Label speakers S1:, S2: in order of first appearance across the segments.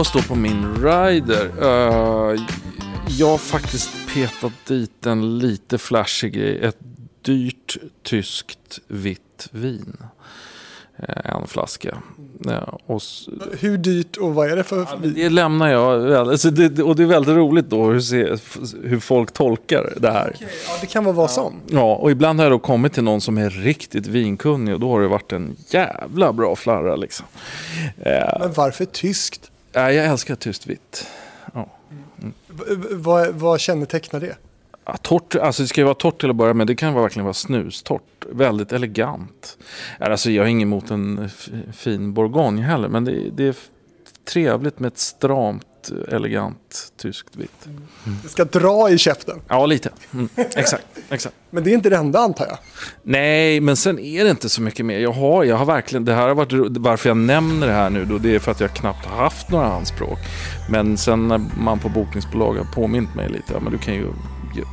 S1: Vad står på min rider? Uh, jag har faktiskt petat dit en lite flashig grej. Ett dyrt tyskt vitt vin. Eh, en flaska. Ja, och,
S2: Hur dyrt och vad är det för
S1: vin? Det lämnar jag. Alltså det, och det är väldigt roligt då hur, se, hur folk tolkar det här. Okay,
S2: ja, det kan vara vad som.
S1: Ja, och ibland har jag då kommit till någon som är riktigt vinkunnig och då har det varit en jävla bra flarra. Liksom.
S2: Men varför tyskt?
S1: Jag älskar tyskt vitt. Ja.
S2: Mm. Vad, vad kännetecknar det?
S1: Ja, torrt, alltså det ska ju vara torrt till att börja med. Det kan verkligen vara snustort. Väldigt elegant. Alltså jag har inget emot en fin bourgogne heller. Men det, det är trevligt med ett stramt, elegant tyskt vitt. Mm.
S2: Det ska dra i käften.
S1: Ja, lite. Mm. Exakt, exakt.
S2: Men det är inte det enda antar jag?
S1: Nej, men sen är det inte så mycket mer. Jag har, jag har verkligen, det här har varit, varför jag nämner det här nu då, det är för att jag knappt har haft några anspråk. Men sen när man på bokningsbolag har påmint mig lite, ja men du kan ju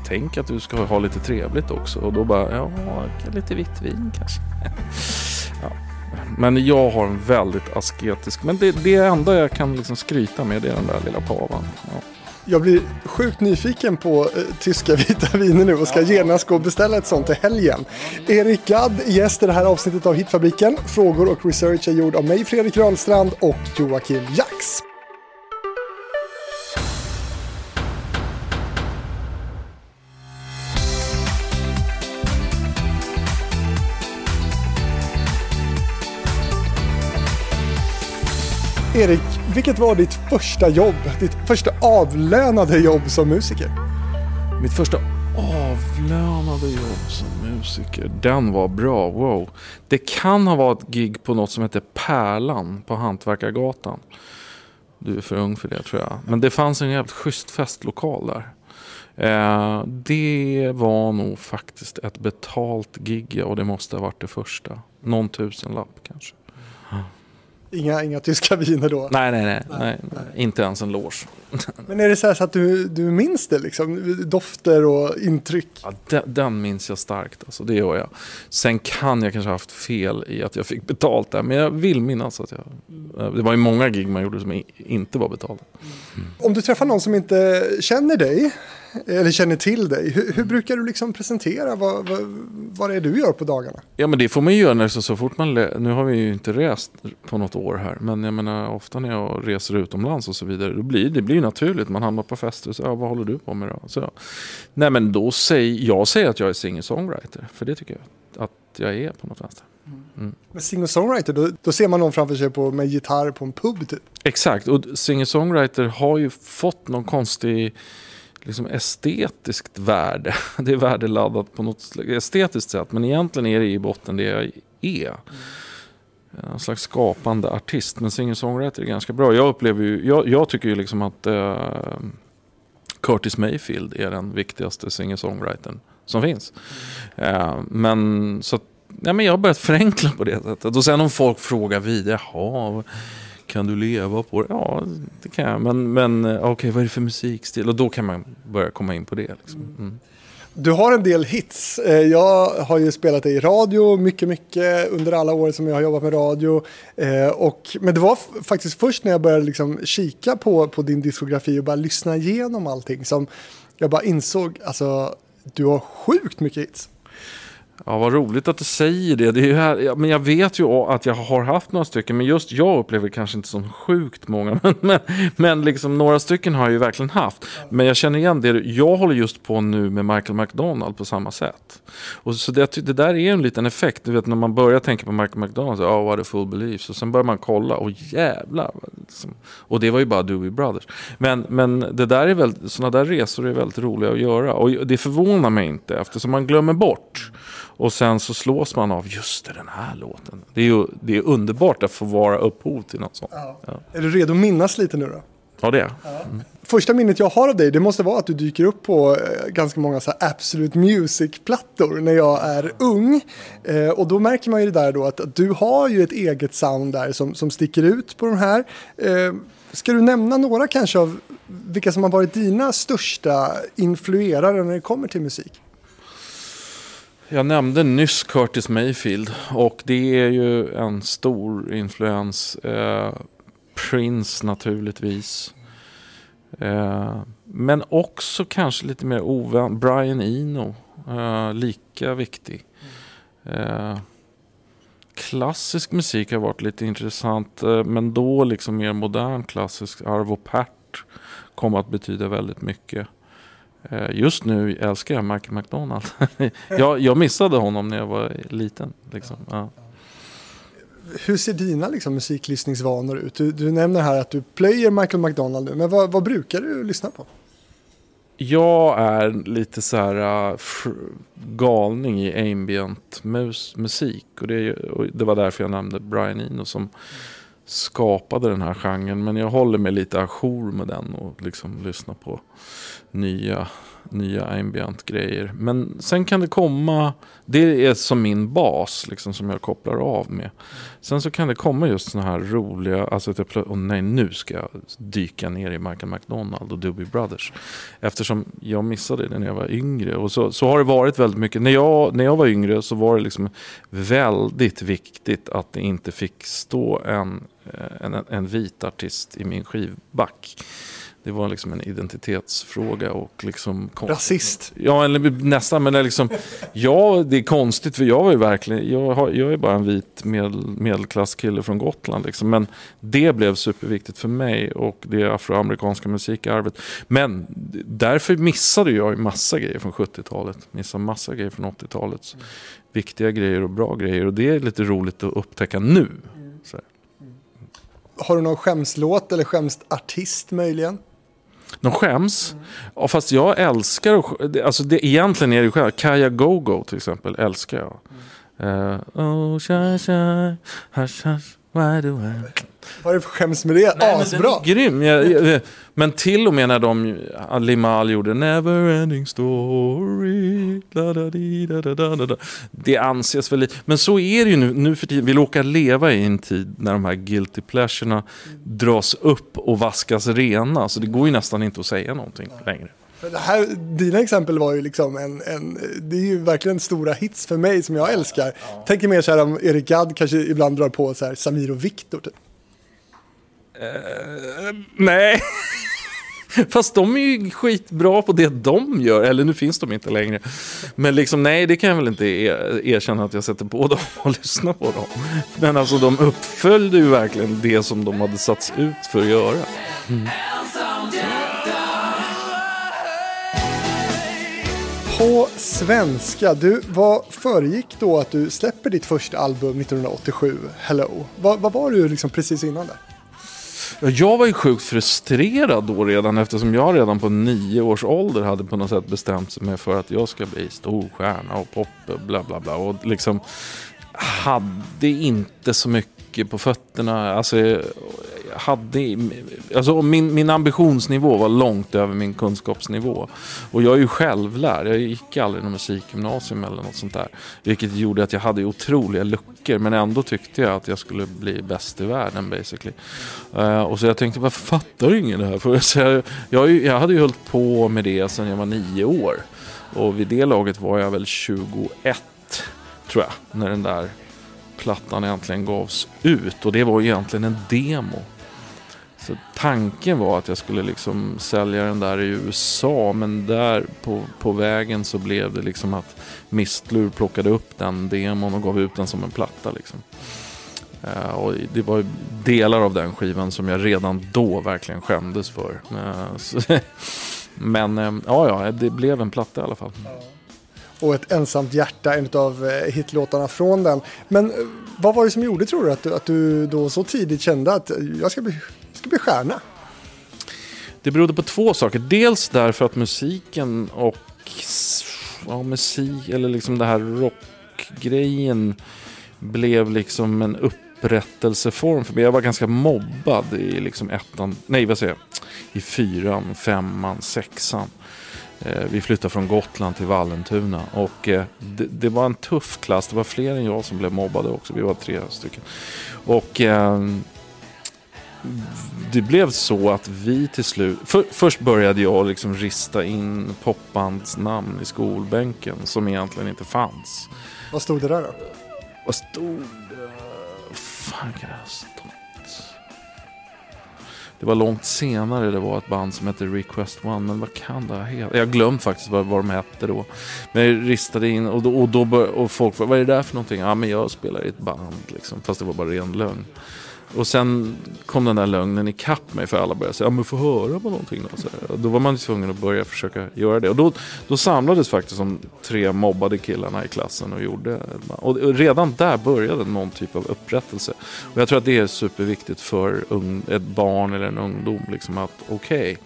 S1: tänk att du ska ha lite trevligt också. Och då bara, ja, lite vitt vin kanske. ja. Men jag har en väldigt asketisk, men det, det enda jag kan liksom skryta med det är den där lilla pavan. Ja.
S2: Jag blir sjukt nyfiken på eh, tyska vita viner nu och ska genast gå och beställa ett sånt till helgen. Erik Gadd, gäst i det här avsnittet av Hitfabriken. Frågor och research är gjord av mig, Fredrik Rahlstrand och Joakim Jax. Erik, vilket var ditt första jobb? Ditt första avlönade jobb som musiker?
S1: Mitt första avlönade jobb som musiker. Den var bra, wow. Det kan ha varit gig på något som heter Pärlan på Hantverkargatan. Du är för ung för det tror jag. Men det fanns en jävligt schysst festlokal där. Eh, det var nog faktiskt ett betalt gig och det måste ha varit det första. Någon tusenlapp kanske.
S2: Inga, inga tyska viner då?
S1: Nej, nej, nej, nej, nej. inte ens en loge.
S2: Men är det så, så att du, du minns det, liksom? dofter och intryck?
S1: Ja, den, den, minns jag starkt, alltså, det gör jag. Sen kan jag kanske ha haft fel i att jag fick betalt där, men jag vill minnas att jag... Det var ju många gig man gjorde som inte var betalda.
S2: Mm. Om du träffar någon som inte känner dig, eller känner till dig. Hur, hur brukar du liksom presentera vad, vad, vad det är du gör på dagarna?
S1: Ja men det får man ju göra när, så, så fort man, nu har vi ju inte rest på något år här. Men jag menar ofta när jag reser utomlands och så vidare. Då blir, det blir ju naturligt. Man hamnar på fester och så, ja, vad håller du på med då? Så, nej men då säger jag säger att jag är singer-songwriter. För det tycker jag att jag är på något vänster.
S2: Mm. Men singer-songwriter, då, då, ser man någon framför sig på, med gitarr på en pub typ?
S1: Exakt, och singer-songwriter har ju fått någon konstig liksom estetiskt värde. Det är värdeladdat på något estetiskt sätt. Men egentligen är det i botten det jag är. Mm. En slags skapande artist. Men singer-songwriter är ganska bra. Jag upplever ju, jag, jag tycker ju liksom att uh, Curtis Mayfield är den viktigaste singer-songwritern som finns. Uh, men så ja, men jag har börjat förenkla på det sättet. Och sen om folk frågar vidare, jaha, kan du leva på det? Ja, det kan jag. Men, men eh, okej, okay, vad är det för musikstil? Och då kan man börja komma in på det. Liksom. Mm.
S2: Du har en del hits. Eh, jag har ju spelat i radio mycket, mycket under alla år som jag har jobbat med radio. Eh, och, men det var faktiskt först när jag började liksom kika på, på din diskografi och bara lyssna igenom allting som jag bara insåg, alltså du har sjukt mycket hits.
S1: Ja, vad roligt att du säger det. det är här, ja, men jag vet ju att jag har haft några stycken, men just jag upplever kanske inte så sjukt många. Men, men, men liksom, några stycken har jag ju verkligen haft. Men jag känner igen det. Jag håller just på nu med Michael McDonald på samma sätt. Och så det, det där är en liten effekt. Du vet när man börjar tänka på Michael McDonald, ja, oh, what a full belief. Och sen börjar man kolla, och jävlar. Liksom. Och det var ju bara Doobie Brothers. Men, men det där är väl, sådana där resor är väldigt roliga att göra. Och det förvånar mig inte eftersom man glömmer bort och sen så slås man av, just det, den här låten. Det är ju det är underbart att få vara upphov till något sånt. Ja.
S2: Ja. Är du redo att minnas lite nu då?
S1: Ja, det är ja. mm.
S2: Första minnet jag har av dig, det måste vara att du dyker upp på eh, ganska många så Absolute Music-plattor när jag är ung. Eh, och då märker man ju det där då att, att du har ju ett eget sound där som, som sticker ut på de här. Eh, ska du nämna några kanske av vilka som har varit dina största influerare när det kommer till musik?
S1: Jag nämnde nyss Curtis Mayfield och det är ju en stor influens. Eh, Prince naturligtvis. Eh, men också kanske lite mer ovänt, Brian Eno. Eh, lika viktig. Eh, klassisk musik har varit lite intressant. Eh, men då liksom mer modern klassisk. Arvo Pärt kom att betyda väldigt mycket. Eh, just nu älskar jag Michael McDonald. jag, jag missade honom när jag var liten. Liksom. Ja.
S2: Hur ser dina liksom, musiklyssningsvanor ut? Du, du, nämner här att du plöjer Michael McDonald nu, men vad, vad brukar du lyssna på?
S1: Jag är lite så här uh, galning i ambient mus musik. Och det, och det, var därför jag nämnde Brian Eno som skapade den här genren. Men jag håller mig lite ajour med den och liksom lyssnar på nya nya ambient grejer. Men sen kan det komma, det är som min bas liksom som jag kopplar av med. Sen så kan det komma just sådana här roliga, alltså att jag oh nej nu ska jag dyka ner i Michael McDonald och Doobie Brothers. Eftersom jag missade det när jag var yngre. Och så, så har det varit väldigt mycket, när jag, när jag var yngre så var det liksom väldigt viktigt att det inte fick stå en, eh, en, en vit artist i min skivback. Det var liksom en identitetsfråga och liksom...
S2: Rasist?
S1: Ja, eller nästan. Men det är liksom... Ja, det är konstigt för jag var ju verkligen... Jag, har, jag är bara en vit medel, medelklasskille från Gotland liksom. Men det blev superviktigt för mig och det afroamerikanska musikarvet. Men därför missade jag ju massa grejer från 70-talet. Missade massa grejer från 80-talet. Mm. Viktiga grejer och bra grejer. Och det är lite roligt att upptäcka nu. Mm.
S2: Har du någon skämslåt eller skämsartist möjligen?
S1: De skäms. Mm. Ja, fast jag älskar, alltså det, egentligen är det själv. Kaja Gogo till exempel älskar jag. Mm. Uh, oh, shy, shy, hush, hush, why do I...
S2: Vad är det för skäms med det? Nej, Asbra!
S1: Men grym. Jag, jag, men till och med när de, Limal gjorde Neverending story. Da, da, da, da, da, da. Det anses väl lite. Men så är det ju nu, nu för tiden. Vi råkar leva i en tid när de här guilty pleasurerna dras upp och vaskas rena. Så det går ju nästan inte att säga någonting längre.
S2: Det här, dina exempel var ju liksom en, en, det är ju verkligen stora hits för mig som jag älskar. Ja. Tänker mer så här om Erik Gadd kanske ibland drar på så här Samir och Viktor typ.
S1: Uh, nej. Fast de är ju skitbra på det de gör. Eller nu finns de inte längre. Men liksom nej, det kan jag väl inte erkänna att jag sätter på dem och lyssnar på dem. Men alltså de uppföljde ju verkligen det som de hade satts ut för att göra. Mm.
S2: På svenska, du, vad föregick då att du släpper ditt första album 1987, Hello? Vad, vad var du liksom precis innan det?
S1: Jag var ju sjukt frustrerad då redan eftersom jag redan på nio års ålder hade på något sätt bestämt mig för att jag ska bli storstjärna och pop bla bla bla. Och liksom hade inte så mycket på fötterna. Alltså, hade, alltså min, min ambitionsnivå var långt över min kunskapsnivå. Och jag är ju självlärd. Jag gick aldrig någon musikgymnasium eller något sånt där. Vilket gjorde att jag hade otroliga luckor. Men ändå tyckte jag att jag skulle bli bäst i världen basically. Uh, och så jag tänkte, varför fattar ingen det här? För jag, jag, jag hade ju hållit på med det sedan jag var nio år. Och vid det laget var jag väl 21 tror jag. När den där plattan äntligen gavs ut. Och det var egentligen en demo. Så tanken var att jag skulle liksom sälja den där i USA men där på, på vägen så blev det liksom att Mistlur plockade upp den demon och gav ut den som en platta. Liksom. Uh, och det var delar av den skivan som jag redan då verkligen skämdes för. Uh, så, men uh, ja, ja, det blev en platta i alla fall.
S2: Och ett ensamt hjärta, en av eh, hitlåtarna från den. Men eh, vad var det som gjorde tror du att, du att du då så tidigt kände att eh, jag ska bli ska bli stjärna?
S1: Det berodde på två saker. Dels därför att musiken och ja, musik, eller liksom det här rockgrejen blev liksom en upprättelseform för mig. Jag var ganska mobbad i liksom ettan, nej vad säger jag, i fyran, femman, sexan. Eh, vi flyttade från Gotland till Vallentuna och eh, det, det, var en tuff klass. Det var fler än jag som blev mobbade också. Vi var tre stycken. Och eh, det blev så att vi till slut... För, först började jag liksom rista in popbandsnamn i skolbänken som egentligen inte fanns.
S2: Vad stod det där då?
S1: Vad stod det? Fan kan stått? Det var långt senare det var ett band som hette Request One. Men vad kan det ha hetat? Jag har glömt faktiskt vad, vad de hette då. Men jag ristade in och, då, och, då bör, och folk frågade vad är det där för någonting? Ja men jag spelar i ett band liksom. Fast det var bara ren lögn. Och sen kom den där lögnen ikapp mig för alla började säga, ja men få höra på någonting då. Så då var man tvungen att börja försöka göra det. Och då, då samlades faktiskt de tre mobbade killarna i klassen och gjorde, och redan där började någon typ av upprättelse. Och jag tror att det är superviktigt för un, ett barn eller en ungdom, liksom att okej, okay,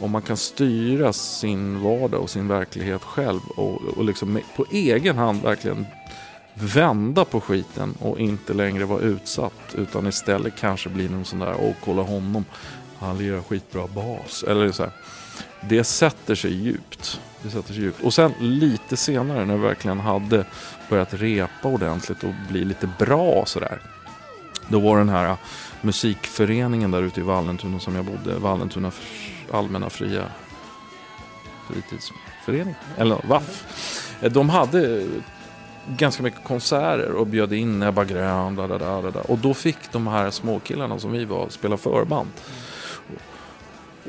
S1: om man kan styra sin vardag och sin verklighet själv och, och liksom på egen hand verkligen vända på skiten och inte längre vara utsatt utan istället kanske bli någon sån där, åh kolla honom, han lirar skitbra bas. Eller så här. Det sätter sig djupt. Det sätter sig djupt. Och sen lite senare när vi verkligen hade börjat repa ordentligt och bli lite bra sådär. Då var den här äh, musikföreningen där ute i Vallentuna som jag bodde, Vallentuna allmänna fria fritidsförening, eller VAF. De hade ganska mycket konserter och bjöd in Ebba Grön. Da, da, da, da. Och då fick de här småkillarna som vi var spela förband.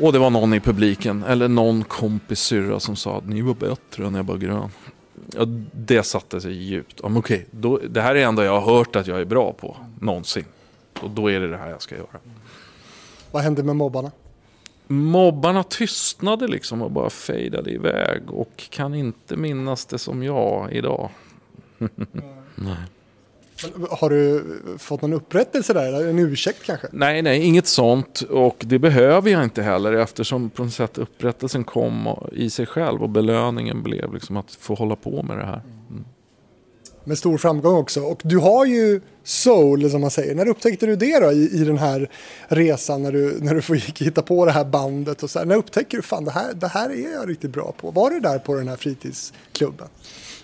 S1: Och det var någon i publiken, eller någon kompis syrra som sa att ni var bättre än Ebba Grön. Ja, det satte sig djupt. Ja, okay, då, det här är det enda jag har hört att jag är bra på, någonsin. Och då är det det här jag ska göra.
S2: Vad hände med mobbarna?
S1: Mobbarna tystnade liksom och bara fejdade iväg och kan inte minnas det som jag idag.
S2: Nej. har du fått någon upprättelse där? Eller en ursäkt kanske?
S1: Nej, nej, inget sånt. Och det behöver jag inte heller eftersom på något sätt upprättelsen kom i sig själv och belöningen blev liksom att få hålla på med det här. Mm.
S2: Med stor framgång också. Och du har ju soul som man säger. När upptäckte du det då i, i den här resan när du, när du fick hitta på det här bandet? Och så här, när upptäcker du fan det här, det här är jag riktigt bra på? Var det där på den här fritidsklubben?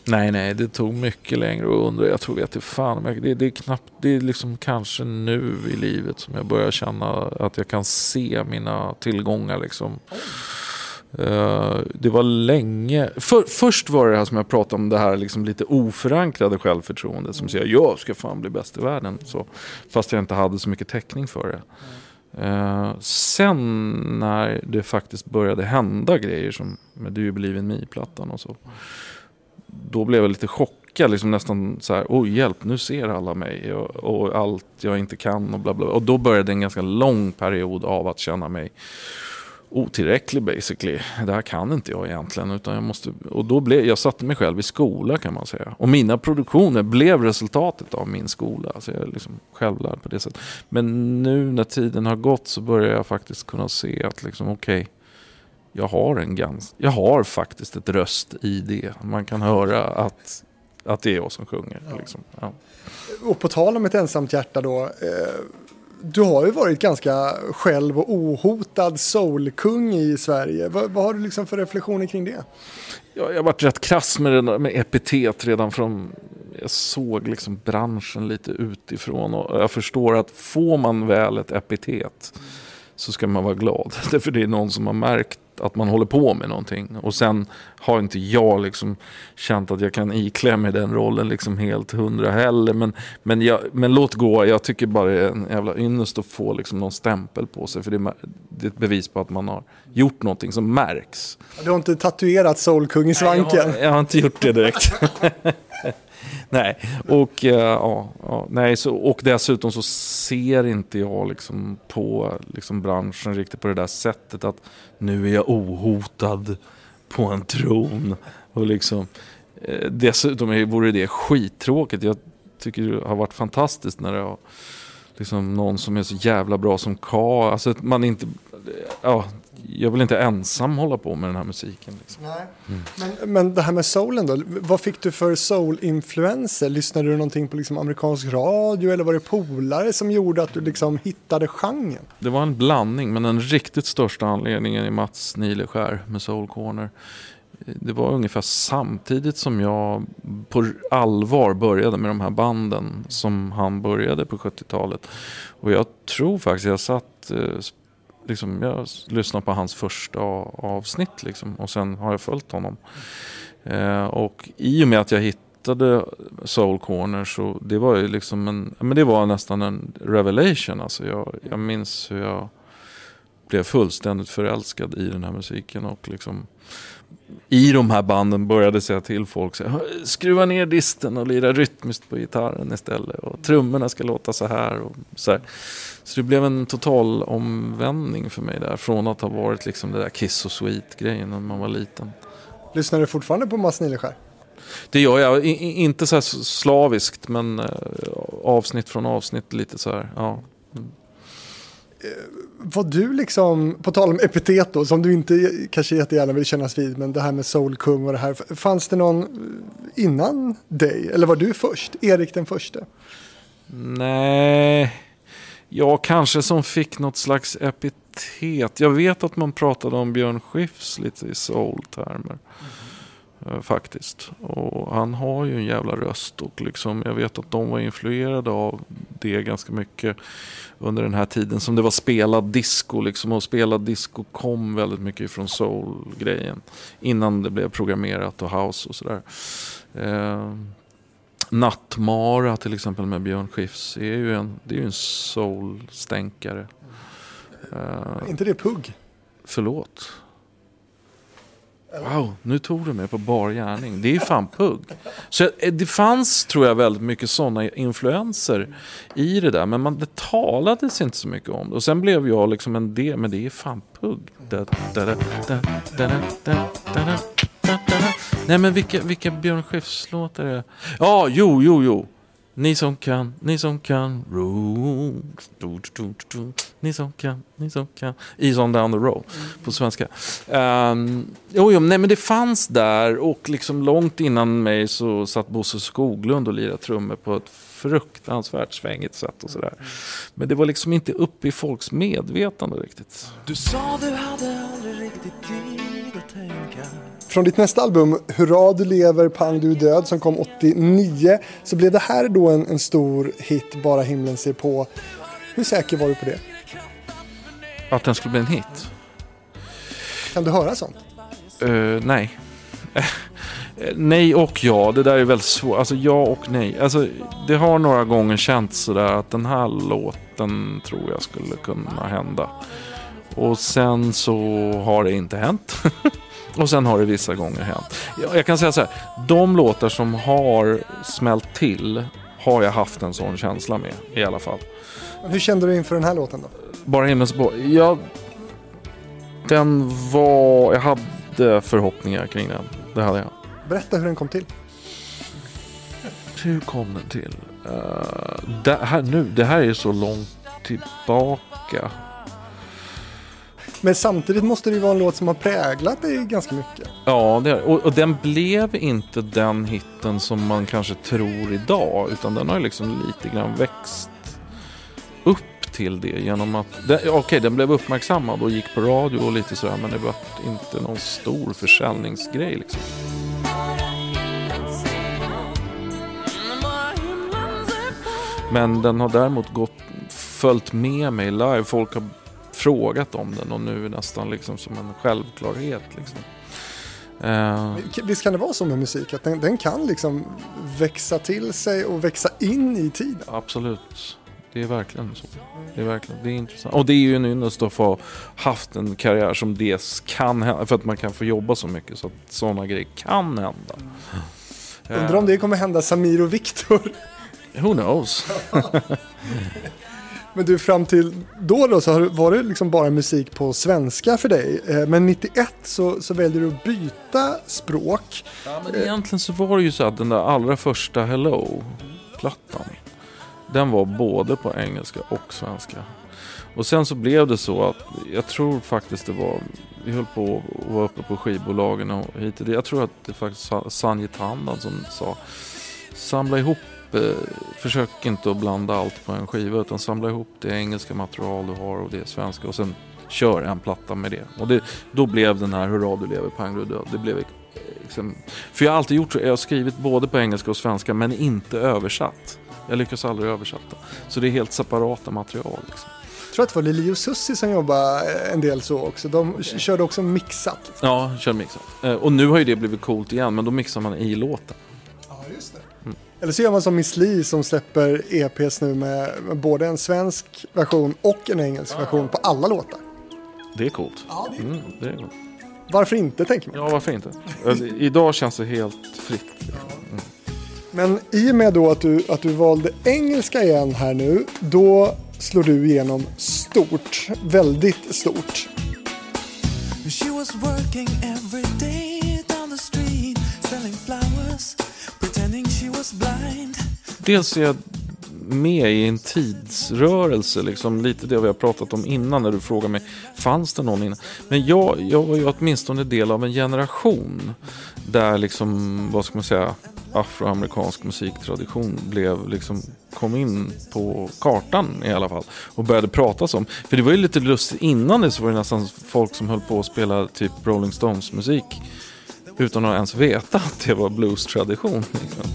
S1: Nej, nej, det tog mycket längre och undra. Jag tror att fan, det, det är knappt, det är liksom kanske nu i livet som jag börjar känna att jag kan se mina tillgångar liksom. Uh, det var länge, för, först var det här som jag pratade om, det här liksom lite oförankrade självförtroendet som säger jag ska fan bli bäst i världen. Så, fast jag inte hade så mycket täckning för det. Uh, sen när det faktiskt började hända grejer som med Du är bliven mig-plattan och så då blev jag lite chockad, liksom nästan så här, oj hjälp, nu ser alla mig och, och, allt jag inte kan och bla bla. Och då började en ganska lång period av att känna mig otillräcklig basically. Det här kan inte jag egentligen. Utan jag, måste, och då blev, jag satte mig själv i skola kan man säga. Och mina produktioner blev resultatet av min skola. Så jag är liksom självlärd på det sättet. Men nu när tiden har gått så börjar jag faktiskt kunna se att liksom okej. Okay, jag har, en gans, jag har faktiskt ett röst i det. Man kan höra att, att det är jag som sjunger. Ja. Liksom. Ja.
S2: Och på tal om ett ensamt hjärta då. Eh, du har ju varit ganska själv och ohotad soulkung i Sverige. Vad, vad har du liksom för reflektioner kring det?
S1: Ja, jag har varit rätt krass med, den, med epitet redan från... Jag såg liksom branschen lite utifrån och jag förstår att får man väl ett epitet så ska man vara glad. Därför det är någon som har märkt att man håller på med någonting. Och sen har inte jag liksom känt att jag kan iklä mig den rollen liksom helt hundra heller. Men, men, jag, men låt gå, jag tycker bara det är en jävla ynnest att få liksom någon stämpel på sig. För det är, det är ett bevis på att man har gjort någonting som märks.
S2: Du har inte tatuerat Soulkung i svanken?
S1: Nej, jag, har, jag har inte gjort det direkt. nej, och, eh, ja, ja, nej så, och dessutom så ser inte jag liksom på liksom branschen riktigt på det där sättet att nu är jag ohotad på en tron. Och liksom, eh, dessutom vore det skittråkigt. Jag tycker det har varit fantastiskt när det har liksom någon som är så jävla bra som K. Alltså man inte, ja, jag vill inte ensam hålla på med den här musiken. Liksom.
S2: Nej. Mm. Men, men det här med soulen då, vad fick du för soul-influenser? Lyssnade du någonting på liksom amerikansk radio eller var det polare som gjorde att du liksom hittade genren?
S1: Det var en blandning, men den riktigt största anledningen är Mats Nileskär med Soul Corner. Det var ungefär samtidigt som jag på allvar började med de här banden som han började på 70-talet. Och jag tror faktiskt jag satt eh, liksom, jag lyssnade på hans första avsnitt liksom, och sen har jag följt honom. Eh, och i och med att jag hittade Soul Corner så det var ju liksom en, men det var nästan en revelation. Alltså jag, jag minns hur jag blev fullständigt förälskad i den här musiken och liksom i de här banden började säga till folk så skruva ner disten och lira rytmiskt på gitarren istället och trummorna ska låta så här. Och så, här så det blev en total omvändning för mig där från att ha varit liksom det där Kiss och Sweet grejen när man var liten.
S2: Lyssnar du fortfarande på Mats Nileskär?
S1: Det gör jag, I, inte så slaviskt men uh, avsnitt från avsnitt lite så här. Ja. Mm.
S2: Var du liksom, på tal om epitet då, som du inte kanske jättegärna vill kännas vid, men det här med soulkung och det här. Fanns det någon innan dig? Eller var du först? Erik den första?
S1: Nej, jag kanske som fick något slags epitet. Jag vet att man pratade om Björn Skifs lite i soul-termer. Mm. Faktiskt. Och han har ju en jävla röst och liksom, jag vet att de var influerade av det ganska mycket under den här tiden som det var spelad disco liksom och spelad disco kom väldigt mycket ifrån soul-grejen innan det blev programmerat och house och sådär. Eh, Nattmara till exempel med Björn Skifs är ju en, det är ju en soul-stänkare.
S2: Eh, inte det Pugg?
S1: Förlåt. Wow, nu tog du mig på bar gärning. Det är fan pugg. Så eh, det fanns, tror jag, väldigt mycket sådana influenser i det där. Men man, det talades inte så mycket om det. Och sen blev jag liksom en del, men det är fan pugg. Nej men vilka, vilka Björn Skifs-låtar är det? Ja, jo, jo, jo. Ni som kan, ni som kan. Ni som kan, ni som kan. Ease on down the road på svenska. Um, jo, jo, nej men det fanns där och liksom långt innan mig så satt Bosse Skoglund och lirade trummor på ett fruktansvärt svängigt sätt och sådär. Men det var liksom inte uppe i folks medvetande riktigt. Du sa du hade aldrig riktigt
S2: tid från ditt nästa album, Hurra du lever, pang du är död, som kom 89, så blev det här då en, en stor hit, Bara himlen ser på. Hur säker var du på det?
S1: Att den skulle bli en hit?
S2: Kan du höra sånt?
S1: Uh, nej. nej och ja, det där är väldigt svårt. Alltså ja och nej. Alltså, det har några gånger känts sådär att den här låten tror jag skulle kunna hända. Och sen så har det inte hänt. Och sen har det vissa gånger hänt. Jag kan säga så här, de låtar som har smält till har jag haft en sån känsla med i alla fall.
S2: Hur kände du inför den här låten då?
S1: Bara himmelens blå. Jag, den var, jag hade förhoppningar kring den. Det hade jag.
S2: Berätta hur den kom till.
S1: Hur kom den till? Uh, det, här, nu, det här är så långt tillbaka.
S2: Men samtidigt måste det ju vara en låt som har präglat dig ganska mycket.
S1: Ja, det är, och, och den blev inte den hitten som man kanske tror idag. Utan den har ju liksom lite grann växt upp till det genom att... Okej, okay, den blev uppmärksammad och gick på radio och lite sådär. Men det var inte någon stor försäljningsgrej liksom. Men den har däremot gått, följt med mig live. Folk har frågat om den och nu nästan liksom som en självklarhet. Liksom.
S2: Uh, Visst kan det vara så med musik, att den, den, kan liksom växa till sig och växa in i tiden?
S1: Absolut. Det är verkligen så. Det är verkligen, det är intressant. Och det är ju en ynnest att få haft en karriär som det kan hända. För att man kan få jobba så mycket så att sådana grejer kan hända.
S2: Undrar om det kommer hända Samir och Viktor?
S1: Who knows?
S2: Men du, fram till då, då så var det liksom bara musik på svenska för dig. Eh, men 91 så, så väljer du att byta språk.
S1: Ja, men egentligen så var det ju så att den där allra första Hello-plattan. Den var både på engelska och svenska. Och sen så blev det så att jag tror faktiskt det var, vi höll på att vara uppe på skivbolagen och hit och det. Jag tror att det faktiskt var Sanji Tandan som sa samla ihop försök inte att blanda allt på en skiva utan samla ihop det engelska material du har och det svenska och sen kör en platta med det. Och det, då blev den här Hurra du lever, pang du död. Det blev liksom, för jag har alltid gjort så, jag har skrivit både på engelska och svenska men inte översatt. Jag lyckas aldrig översätta. Så det är helt separata material. Liksom.
S2: Jag tror att det var Lili och Susie som jobbade en del så också. De körde också mixat.
S1: Liksom. Ja, körde mixat. Eh, och nu har ju det blivit coolt igen men då mixar man i låten.
S2: Eller så gör man som Miss Li som släpper EPs nu med, både en svensk version och en engelsk version på alla låtar.
S1: Det är coolt.
S2: Ja, det är...
S1: Mm, det är coolt.
S2: Varför inte, tänker man.
S1: Ja, varför inte? Alltså, idag känns det helt fritt.
S2: Men i och med då att du, att du valde engelska igen här nu, då slår du igenom stort. Väldigt stort.
S3: She was working every day down the street, selling flowers,
S1: Dels är jag med i en tidsrörelse, liksom lite det vi har pratat om innan när du frågar mig, fanns det någon innan? Men jag, jag var ju åtminstone del av en generation där liksom, vad ska man säga, afroamerikansk musiktradition blev liksom kom in på kartan i alla fall och började pratas om. För det var ju lite lustigt innan det så var det nästan folk som höll på att spela typ Rolling Stones musik utan att ens veta att det var blues-tradition. Liksom.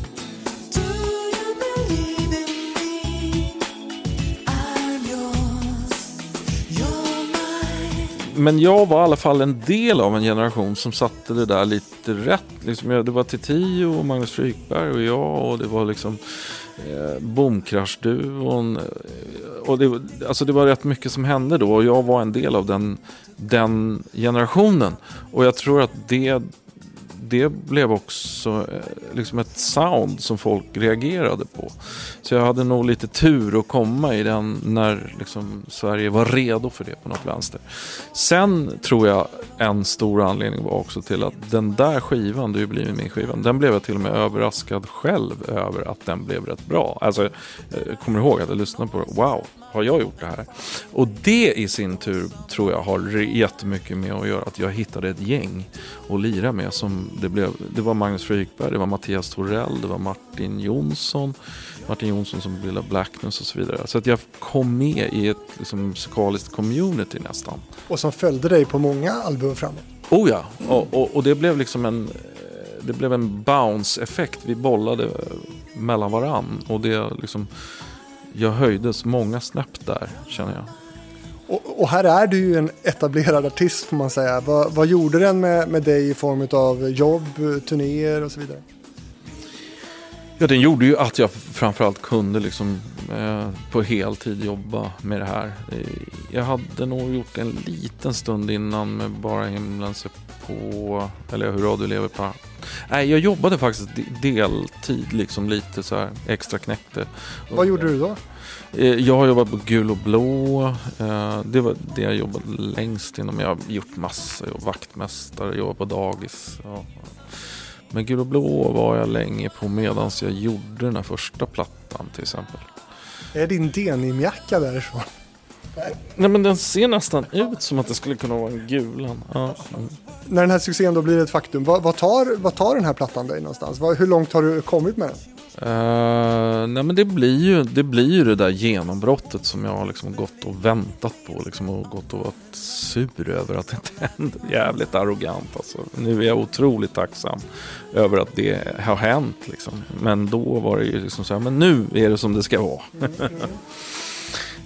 S1: Men jag var i alla fall en del av en generation som satte det där lite rätt. Liksom, jag- det var Titiyo och Magnus Frykberg och jag och det var liksom eh, Bomkraschduon. Eh, och det, var- alltså det var rätt mycket som hände då och jag var en del av den, den generationen. Och jag tror att det, det blev också eh, liksom ett sound som folk reagerade på. Så jag hade nog lite tur att komma i den när liksom Sverige var redo för det på något vänster. Sen tror jag en stor anledning var också till att den där skivan, Du blivit min skiva, den blev jag till och med överraskad själv över att den blev rätt bra. Alltså, jag kommer ihåg att jag lyssnade på det, wow, har jag gjort det här? Och det i sin tur tror jag har jättemycket med att göra att jag hittade ett gäng att lira med. Som det, blev, det var Magnus Frykberg, det var Mattias Torell, det var Martin Jonsson. Martin Jonsson som bildade Blackness och så vidare. Så att jag kom med i ett liksom, musikaliskt community nästan.
S2: Och som följde dig på många album framåt.
S1: Oh ja, och, och, och det blev liksom en, eh, det blev en bounce-effekt. Vi bollade eh, mellan varann och det liksom, jag höjdes många snäpp där känner jag.
S2: Och, och här är du ju en etablerad artist får man säga. Vad, vad gjorde den med, med dig i form av jobb, turnéer och så vidare?
S1: Ja, den gjorde ju att jag framförallt kunde liksom, eh, på heltid jobba med det här. Eh, Jag hade nog gjort en liten stund innan med Bara himlen ser på, eller Hur radio lever på. Nej, jag jobbade faktiskt de- deltid, liksom lite så här extra knäckte.
S2: Vad gjorde du då?
S1: Eh, Jag har jobbat på Gul och Blå. eh, Det var det jag jobbade längst inom. Jag har gjort massor. Jag vaktmästare, jobbat på dagis. ja. Men Gul och Blå var jag länge på medan jag gjorde den här första plattan till exempel.
S2: Är din denimjacka därifrån?
S1: Nej men den ser nästan ut som att det skulle kunna vara en gulan. Ja. mm.
S2: När den här succén då blir ett faktum, vad, vad, tar, vad tar den här plattan dig någonstans? Vad, hur långt har du kommit med den?
S1: Uh, nej men det blir, ju, det blir ju det där genombrottet som jag har liksom gått och väntat på. Liksom, och gått och varit sur över att det inte hände. Jävligt arrogant alltså. Nu är jag otroligt tacksam över att det har hänt. Liksom. Men då var det ju liksom så här, men nu är det som det ska vara.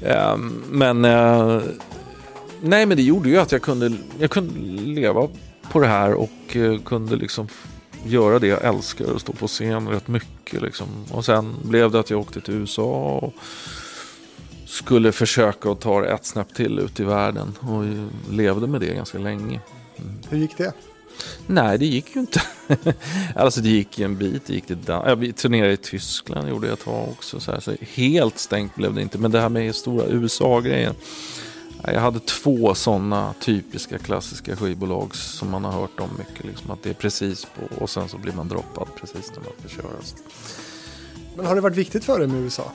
S1: uh, men uh, nej men det gjorde ju att jag kunde, jag kunde leva på det här och eh, kunde liksom göra det jag älskar och stå på scen rätt mycket. Liksom. Och sen blev det att jag åkte till USA och skulle försöka att ta det ett snäpp till ut i världen och levde med det ganska länge.
S2: Hur gick det?
S1: Nej, det gick ju inte. alltså det gick ju en bit. Det gick till Dan- ja, vi turnerade i Tyskland, gjorde jag ett tag också. Så, här, så helt stängt blev det inte. Men det här med stora USA-grejen. Ja, Jag hade två sådana typiska klassiska skivbolag som man har hört om mycket. Liksom, att det är precis på och sen så blir man droppad precis när man ska köra.
S2: Men har det varit viktigt för dig med USA?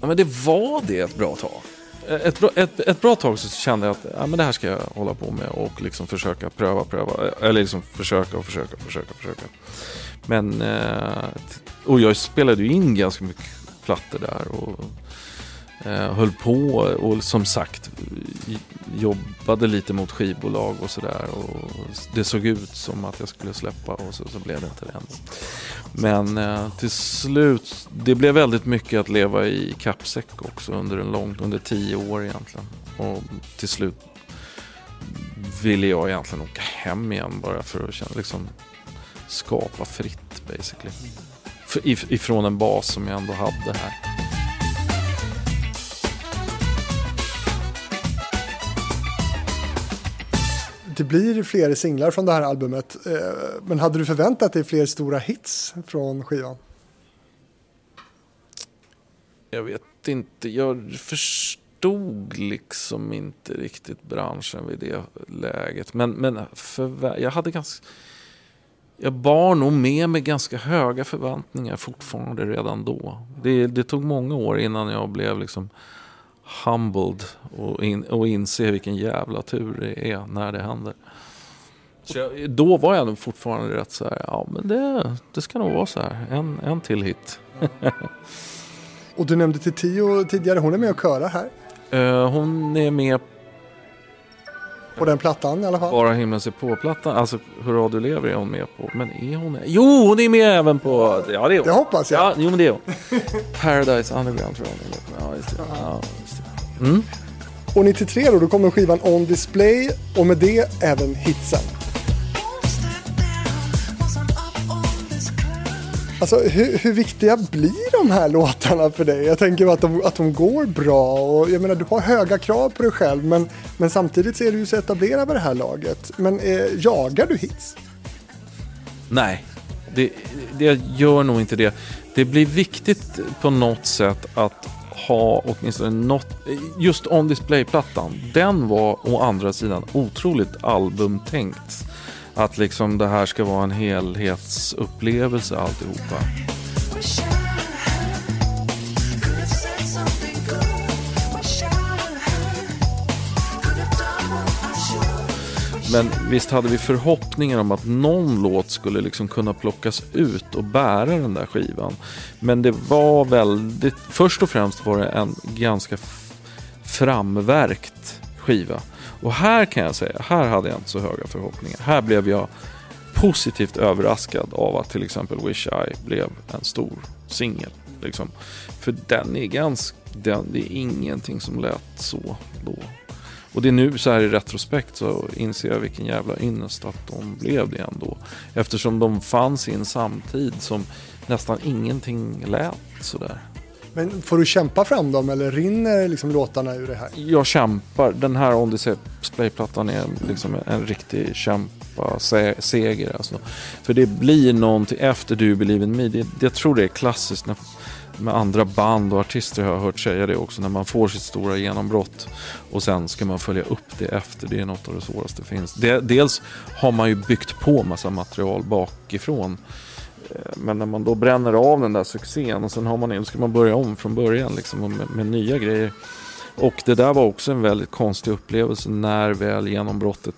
S1: Ja, men det var det ett bra tag. Ett bra, ett, ett bra tag så kände jag att ja, men det här ska jag hålla på med och liksom försöka pröva, pröva. Eller liksom försöka och försöka, försöka, försöka. Men, eh, och jag spelade ju in ganska mycket plattor där och eh, Eh, höll på och som sagt jobbade lite mot skivbolag och sådär. Det såg ut som att jag skulle släppa och så, så blev det inte det ändå. Men eh, till slut, det blev väldigt mycket att leva i kappsäck också under en lång, under tio år egentligen. Och till slut ville jag egentligen åka hem igen bara för att känna, liksom, skapa fritt basically. Ifrån en bas som jag ändå hade här.
S2: Det blir fler singlar från det här albumet. Eh, men hade du förväntat dig fler stora hits från skivan?
S1: Jag vet inte, jag förstod liksom inte riktigt branschen vid det läget. Men, men förvä- jag hade ganska... Jag bar nog med mig ganska höga förväntningar fortfarande redan då. Det, det tog många år innan jag blev liksom humbled och, in, och inse vilken jävla tur det är när det händer. Så jag, då var jag nog fortfarande rätt så här, ja men det, det ska nog vara så här, en, en till hit.
S2: Och du nämnde till Tio tidigare, hon är med och körar här.
S1: Eh, hon är med
S2: På den plattan i alla fall.
S1: Bara himlen ser på-plattan. Alltså Hurra du lever är hon med på. Men är hon med? Jo, hon är med även på... Ja, det är hon.
S2: Det hoppas jag.
S1: Ja, jo, men det är hon. Paradise Underground tror jag hon är med på. Ja, just det. Ja, just det. Mm.
S2: Och 93 då, då kommer skivan On Display och med det även hitsen. Alltså hur, hur viktiga blir de här låtarna för dig? Jag tänker att de, att de går bra och jag menar du har höga krav på dig själv men, men samtidigt så är du ju så etablerad vid det här laget. Men eh, jagar du hits?
S1: Nej, det, det gör nog inte det. Det blir viktigt på något sätt att ha åtminstone något. Just On Display-plattan, den var å andra sidan otroligt albumtänkt. Att liksom det här ska vara en helhetsupplevelse alltihopa. Men visst hade vi förhoppningar om att någon låt skulle liksom kunna plockas ut och bära den där skivan. Men det var väldigt, först och främst var det en ganska framverkt skiva. Och här kan jag säga, här hade jag inte så höga förhoppningar. Här blev jag positivt överraskad av att till exempel Wish I blev en stor singel. Liksom. För den är ganska, den, det är ingenting som lät så då. Och det är nu så här i retrospekt så inser jag vilken jävla ynnest att de blev det ändå. Eftersom de fanns i en samtid som nästan ingenting lät sådär.
S2: Men får du kämpa fram dem eller rinner liksom låtarna ur det här?
S1: Jag kämpar. Den här On Display-plattan är liksom en riktig kämpa se- seger alltså. För det blir någonting efter Do You Believe In Me. Det, jag tror det är klassiskt när, med andra band och artister har jag hört säga det också. När man får sitt stora genombrott och sen ska man följa upp det efter. Det är något av det svåraste som finns. Det, dels har man ju byggt på massa material bakifrån. Eh, men när man då bränner av den där succén och sen har man, då ska man börja om från början liksom med, med nya grejer. Och det där var också en väldigt konstig upplevelse när väl genombrottet...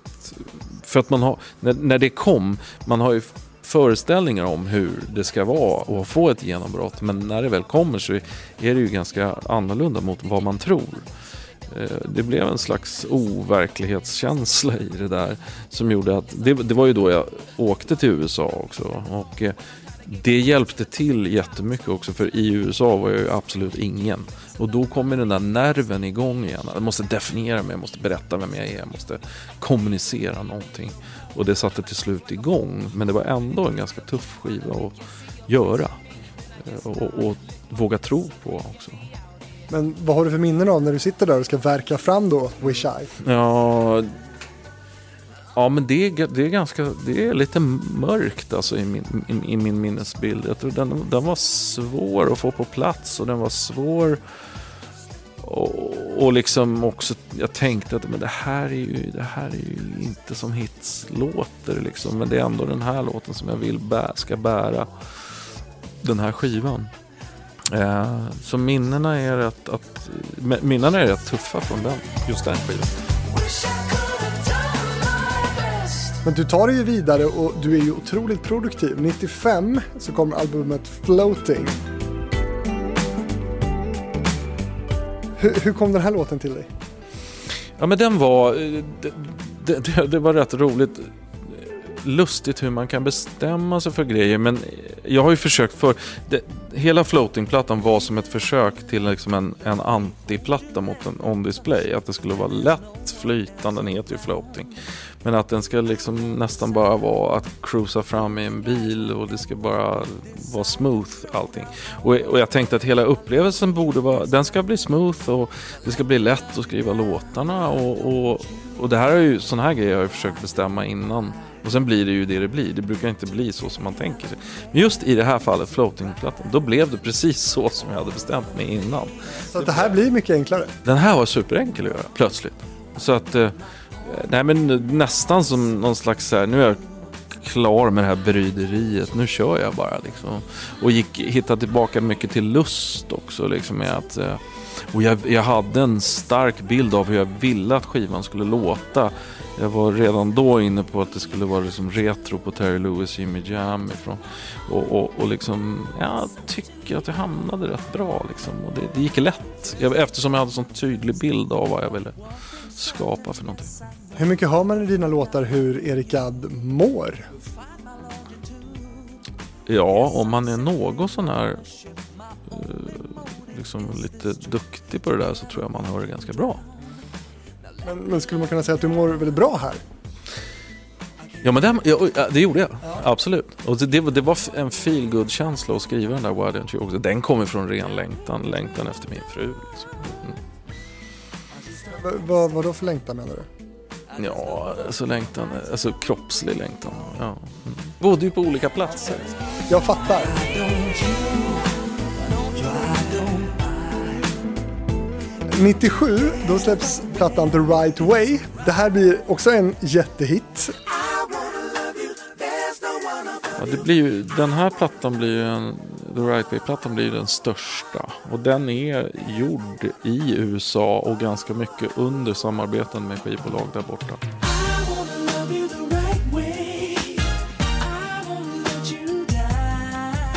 S1: För att man har, när, när det kom, man har ju föreställningar om hur det ska vara att få ett genombrott. Men när det väl kommer så är det ju ganska annorlunda mot vad man tror. Eh, det blev en slags overklighetskänsla i det där som gjorde att det, det var ju då jag åkte till USA också och eh, det hjälpte till jättemycket också för i USA var jag ju absolut ingen och då kommer den där nerven igång igen. Jag måste definiera mig, jag måste berätta vem jag är, jag måste kommunicera någonting och det satte till slut igång men det var ändå en ganska tuff skiva att göra eh, och, och, och våga tro på också.
S2: Men vad har du för minnen av när du sitter där och ska verka fram då Wish I?
S1: Ja, ja men det är, det är ganska, det är lite mörkt alltså i min, i, i min minnesbild. Jag tror den, den var svår att få på plats och den var svår och, och liksom också, jag tänkte att men det, här är ju, det här är ju inte som hits låter liksom. Men det är ändå den här låten som jag vill bä, ska bära den här skivan. Eh, så minnena är rätt, att, minnena är rätt tuffa från den, just den skivan.
S2: Men du tar dig ju vidare och du är ju otroligt produktiv. 95 så kommer albumet Floating. Hur, hur kom den här låten till dig?
S1: Ja men den var, eh, det, det, det, det var rätt roligt. Lustigt hur man kan bestämma sig för grejer men jag har ju försökt för, det, hela floatingplattan var som ett försök till liksom en, en antiplatta mot en on-display. Att det skulle vara lätt flytande, den heter ju floating. Men att den ska liksom nästan bara vara att cruisa fram i en bil och det ska bara vara smooth allting. Och, och jag tänkte att hela upplevelsen borde vara, den ska bli smooth och det ska bli lätt att skriva låtarna och, och och det här är ju, sådana här grejer har jag försökt bestämma innan. Och sen blir det ju det det blir. Det brukar inte bli så som man tänker sig. Men just i det här fallet, floatingplattan, då blev det precis så som jag hade bestämt mig innan.
S2: Så det här blir mycket enklare.
S1: Den här var superenkel att göra, plötsligt. Så att, eh, nej men nästan som någon slags så här, nu är jag klar med det här bryderiet, nu kör jag bara liksom. Och gick, hittade tillbaka mycket till lust också liksom med att eh, och jag, jag hade en stark bild av hur jag ville att skivan skulle låta. Jag var redan då inne på att det skulle vara liksom retro på Terry Lewis Jimmy Jam ifrån. Och, och, och liksom, jag tycker att jag hamnade rätt bra liksom. Och det, det gick lätt. Jag, eftersom jag hade en sån tydlig bild av vad jag ville skapa för någonting.
S2: Hur mycket hör man i dina låtar hur Erik Gadd mår?
S1: Ja, om man är något sån här eh, liksom lite duktig på det där så tror jag man hör det ganska bra.
S2: Men, men skulle man kunna säga att du mår väldigt bra här?
S1: Ja, men det, ja, ja, det gjorde jag. Absolut. Och det, det, var- en feel känsla att skriva den där Why Don't You också. Den kommer från ren längtan, längtan efter min fru. Liksom. Mm.
S2: Va, va, vad då för längtan menar du?
S1: Ja, alltså längtan, alltså kroppslig längtan. Ja. Mm. Ju på olika platser.
S2: Jag fattar. 97, då släpps plattan The Right Way. Det här blir också en jättehit.
S1: Ja, det blir ju, den här plattan blir ju en, The Right Way-plattan blir ju den största. Och den är gjord i USA och ganska mycket under samarbeten med skivbolag där borta.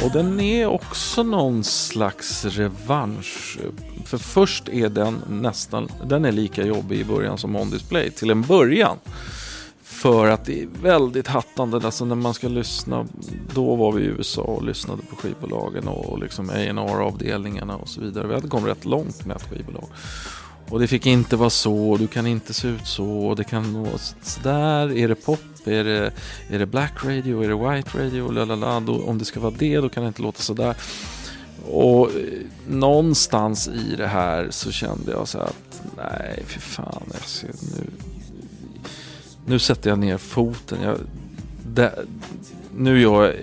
S1: Och den är också någon slags revansch. För först är den nästan, den är lika jobbig i början som On Display, till en början. För att det är väldigt hattande, alltså när man ska lyssna, då var vi i USA och lyssnade på skivbolagen och liksom A&R avdelningarna och så vidare. Vi hade kommit rätt långt med ett skivbolag. Och det fick inte vara så, du kan inte se ut så, det kan vara sådär, är det pop, är det, är det black radio, är det white radio, lalala, då, om det ska vara det då kan det inte låta sådär. Och eh, någonstans i det här så kände jag så att nej, för fan, jag ser, nu, nu sätter jag ner foten. Jag, det, nu gör jag,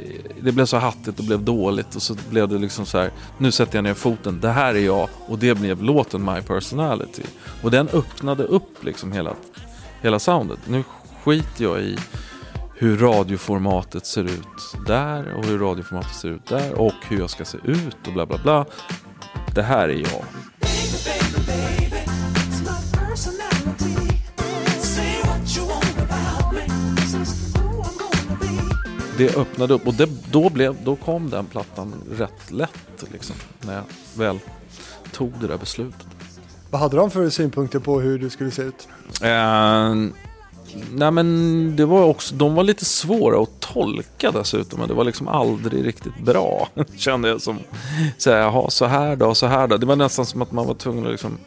S1: det blev så hattigt och blev dåligt och så blev det liksom så här, nu sätter jag ner foten, det här är jag och det blev låten My Personality. Och den öppnade upp liksom hela, hela soundet. Nu skiter jag i hur radioformatet ser ut där och hur radioformatet ser ut där och hur jag ska se ut och bla bla bla. Det här är jag. Det öppnade upp och det, då, blev, då kom den plattan rätt lätt liksom, när jag väl tog det där beslutet.
S2: Vad hade de för synpunkter på hur du skulle se ut?
S1: Eh, nej men det var också, de var lite svåra att tolka dessutom. Men det var liksom aldrig riktigt bra. Kände jag som, så här, jaha, så här då, så här då. Det var nästan som att man var tvungen att liksom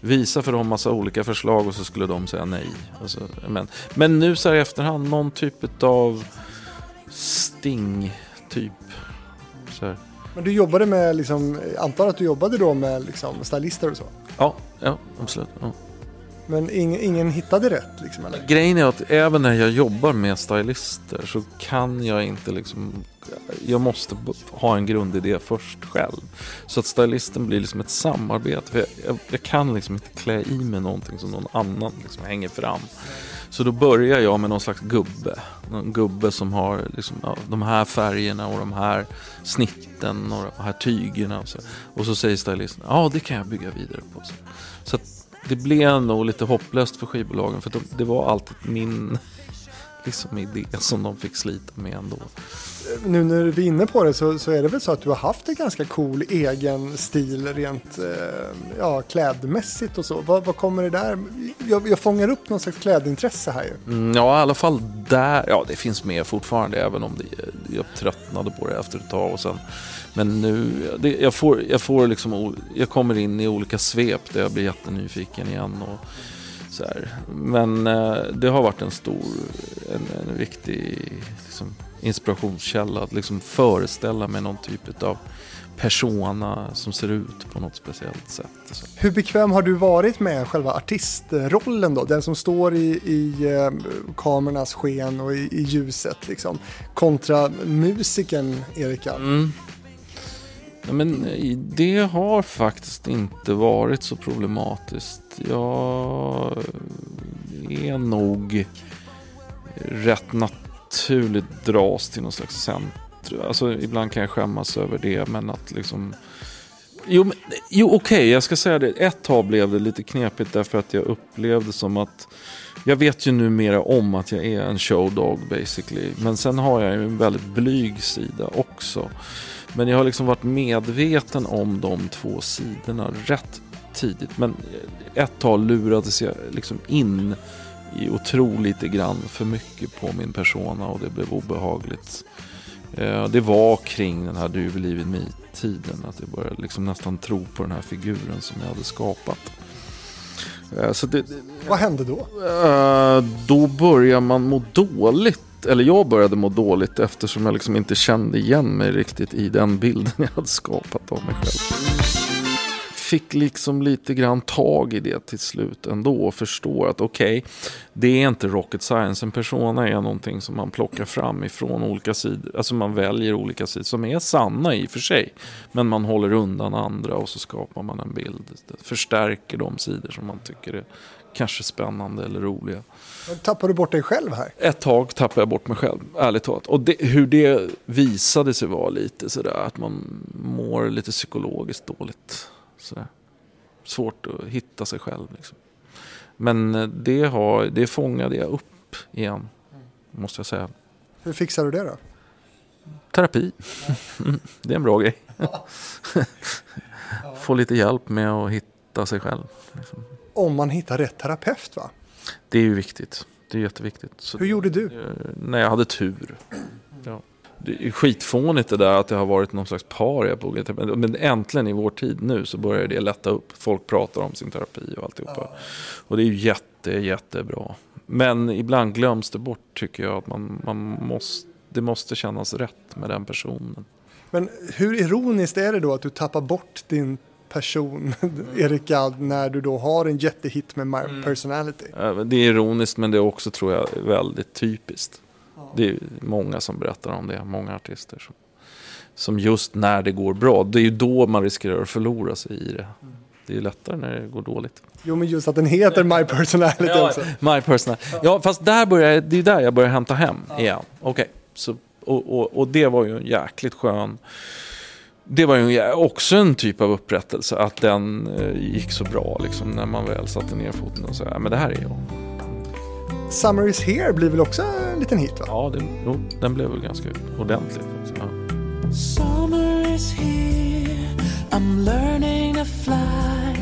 S1: visa för dem massa olika förslag och så skulle de säga nej. Alltså, men, men nu så här i efterhand, någon typ av sting typ. Så här.
S2: Men du jobbade med, liksom, antar att du jobbade då med liksom, stylister och så?
S1: Ja, ja, absolut. Ja.
S2: Men ing, ingen hittade rätt liksom eller?
S1: Grejen är att även när jag jobbar med stylister så kan jag inte liksom Jag måste ha en grundidé först själv. Så att stylisten blir liksom ett samarbete. För jag, jag, jag kan liksom inte klä i mig någonting som någon annan liksom hänger fram. Så då börjar jag med någon slags gubbe. Någon gubbe som har liksom, ja, de här färgerna och de här snitten och de här tygerna. Och så, och så säger stylisten, ja det kan jag bygga vidare på. Så, så att det blev nog lite hopplöst för skivbolagen för de, det var alltid min liksom, idé som de fick slita med ändå.
S2: Nu när vi är inne på det så, så är det väl så att du har haft en ganska cool egen stil rent eh, ja, klädmässigt och så. Vad, vad kommer det där? Jag, jag fångar upp någon slags klädintresse här ju.
S1: Mm, ja, i alla fall där. Ja, det finns med fortfarande även om det, jag tröttnade på det efter ett tag. Och sen, men nu, det, jag, får, jag, får liksom, jag kommer in i olika svep där jag blir jättenyfiken igen. Och, så här. Men eh, det har varit en stor, en, en viktig liksom, inspirationskälla att liksom föreställa mig någon typ av persona som ser ut på något speciellt sätt.
S2: Hur bekväm har du varit med själva artistrollen då? Den som står i, i eh, kamerornas sken och i, i ljuset liksom. Kontra musikern Erik Gadd.
S1: Mm. Ja, men i- det har faktiskt inte varit så problematiskt. Jag är nog rätt naturligt dras till någon slags centrum. Alltså ibland kan jag skämmas över det men att liksom Jo, men- jo okej, jag ska säga det. Ett tag blev det lite knepigt därför att jag upplevde som att jag vet ju numera om att jag är en showdog basically. Men sen har jag ju en väldigt blyg sida också. Men jag har liksom varit medveten om de två sidorna rätt tidigt. Men ett tag lurades jag liksom in och tro lite grann för mycket på min persona och det blev obehagligt. Eh, Det var kring den här Du believe in me-tiden. Att jag började liksom nästan tro på den här figuren som jag hade skapat. Eh, Så det,
S2: Vad hände då?
S1: Eh, då börjar man må dåligt. Eller jag började må dåligt eftersom jag liksom inte kände igen mig riktigt i den bilden jag hade skapat av mig själv. Fick liksom lite grann tag i det till slut ändå och förstår att okej, det är inte rocket science. En persona är någonting som man plockar fram ifrån olika sidor. Alltså man väljer olika sidor som är sanna i och för sig. Men man håller undan andra och så skapar man en bild. Det förstärker de sidor som man tycker är kanske spännande eller roliga.
S2: Tappar du bort dig själv här?
S1: Ett tag tappade jag bort mig själv, ärligt talat. Och det, hur det visade sig vara lite sådär att man mår lite psykologiskt dåligt. Sådär. Svårt att hitta sig själv. Liksom. Men eh, det, har, det fångade jag upp igen, måste jag säga.
S2: Hur fixar du det då?
S1: Terapi, det är en bra grej. Få lite hjälp med att hitta sig själv. Liksom.
S2: Om man hittar rätt terapeut va?
S1: Det är ju viktigt. Det är jätteviktigt. Så
S2: Hur gjorde du?
S1: Eh, när jag hade tur. Ja. Det är skitfånigt det där att det har varit någon slags paria på olika terapi. Men äntligen i vår tid nu så börjar det lätta upp. Folk pratar om sin terapi och alltihopa. Och det är ju jätte, jättebra. Men ibland glöms det bort tycker jag. att man, man måste, Det måste kännas rätt med den personen.
S2: Men hur ironiskt är det då att du tappar bort din person, Erik Gadd, när du då har en jättehit med My Personality?
S1: Eh, Det är ironiskt men det är också tror jag väldigt typiskt. Det är många som berättar om det, många artister. Som, som just när det går bra, det är ju då man riskerar att förlora sig i det. Det är lättare när det går dåligt.
S2: Jo, men just att den heter My Personality också.
S1: My personal. Ja, fast där börjar, det är där jag börjar hämta hem igen. Okej, så och, och, och det var ju en jäkligt skön... Det var ju också en typ av upprättelse att den eh, gick så bra liksom när man väl satte ner foten och sa ja, men det här är jag.
S2: Summer is here blir väl också en liten hit va?
S1: Ja, det, jo, den blev väl ganska ordentlig. Ja.
S3: Summer is here. I'm learning to fly.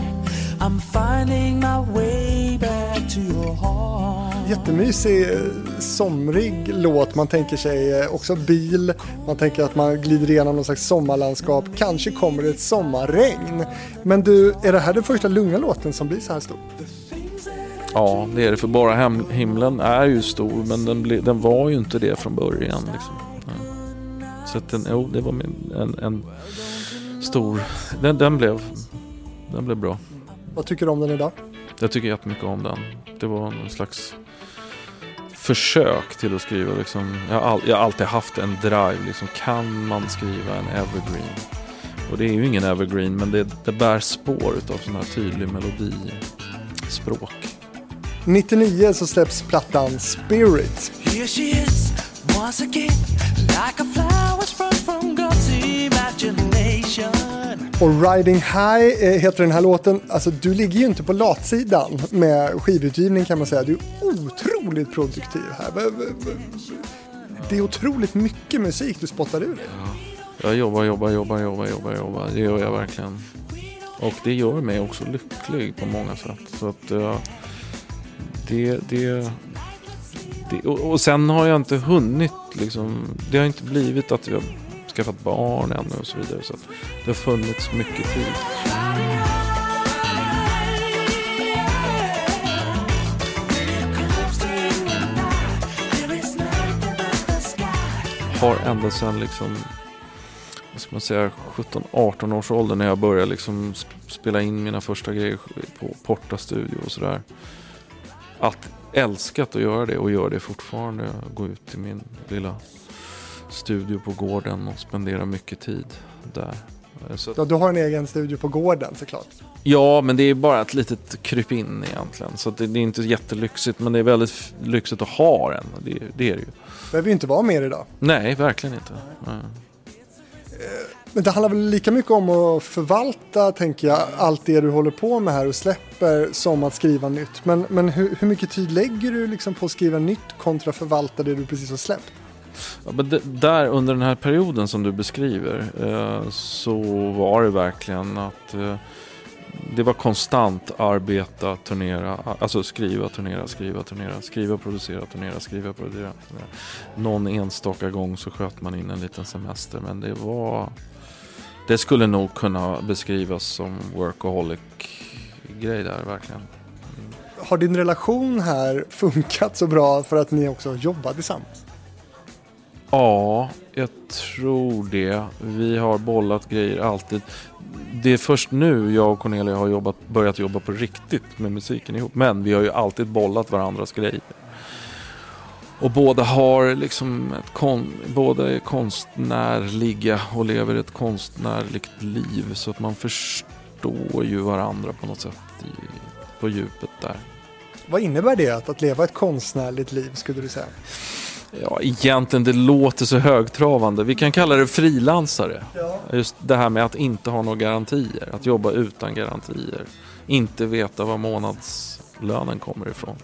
S3: I'm finding my way back to your heart.
S2: Jättemysig, eh, somrig låt. Man tänker sig eh, också bil. Man tänker att man glider igenom någon slags sommarlandskap. Kanske kommer det ett sommarregn. Men du, är det här den första lugna låten som blir så här stor?
S1: Ja, det är det. För bara hem, himlen är ju stor, men den, ble, den var ju inte det från början. Liksom. Ja. Så att den, jo, det var en, en stor... Den, den, blev, den blev bra.
S2: Vad tycker du om den idag?
S1: Jag tycker jättemycket om den. Det var någon slags försök till att skriva. Liksom. Jag, har all, jag har alltid haft en drive. Liksom. Kan man skriva en evergreen? Och det är ju ingen evergreen, men det, det bär spår av sån här tydlig melodi. Språk.
S2: 99 så släpps plattan Spirit.
S3: Here she is, once again, like a flower sprung from God's imagination.
S2: Och Riding High eh, heter den här låten. Alltså du ligger ju inte på latsidan med skivutgivning kan man säga. Du är otroligt produktiv här. Det är otroligt mycket musik du spottar ur dig.
S1: Jag jobbar, jobbar, jobbar, jobbar, jobbar, jobbar. Det gör jag verkligen. Och det gör mig också lycklig på många sätt. Så att uh, det, det, det och, och sen har jag inte hunnit liksom. Det har inte blivit att jag skaffat barn ännu och så vidare. Så att det har funnits mycket tid. har ända sedan liksom vad ska man säga, 17-18 års ålder när jag började liksom spela in mina första grejer på Porta Studio och sådär. Att älskat att göra det och gör det fortfarande. Gå ut i min lilla studio på gården och spendera mycket tid där. Så,
S2: Ja, du har en egen studio på gården såklart.
S1: ja, men det är bara ett litet krypin egentligen. Så det, det är inte jättelyxigt, men det är väldigt lyxigt att ha den. Det, det är det ju.
S2: behöver ju inte vara mer idag.
S1: Nej, verkligen inte. Nej.
S2: Men det handlar väl lika mycket om att förvalta, tänker jag, allt det du håller på med här och släpper som att skriva nytt. Men, men hur, hur mycket tid lägger du liksom på att skriva nytt kontra förvalta det du precis har släppt?
S1: Ja, men det, där under den här perioden som du beskriver eh, så var det verkligen att eh, det var konstant arbeta, turnera, alltså skriva, turnera, skriva, turnera, skriva, producera, turnera, skriva, producera. turnera. Någon enstaka gång så sköt man in en liten semester men det var det skulle nog kunna beskrivas som workaholic grej där verkligen.
S2: Har din relation här funkat så bra för att ni också har jobbat tillsammans?
S1: Ja, jag tror det. Vi har bollat grejer alltid. Det är först nu jag och Cornelia har jobbat, börjat jobba på riktigt med musiken ihop. Men vi har ju alltid bollat varandras grejer. Och båda har liksom ett kon, båda är konstnärliga och lever ett konstnärligt liv. Så att man förstår ju varandra på något sätt i, på djupet där.
S2: Vad innebär det att, att leva ett konstnärligt liv skulle du säga?
S1: Ja, egentligen det låter så högtravande. Vi kan kalla det frilansare.
S2: Ja.
S1: Just det här med att inte ha några garantier. Att jobba utan garantier. Inte veta var månadslönen kommer ifrån.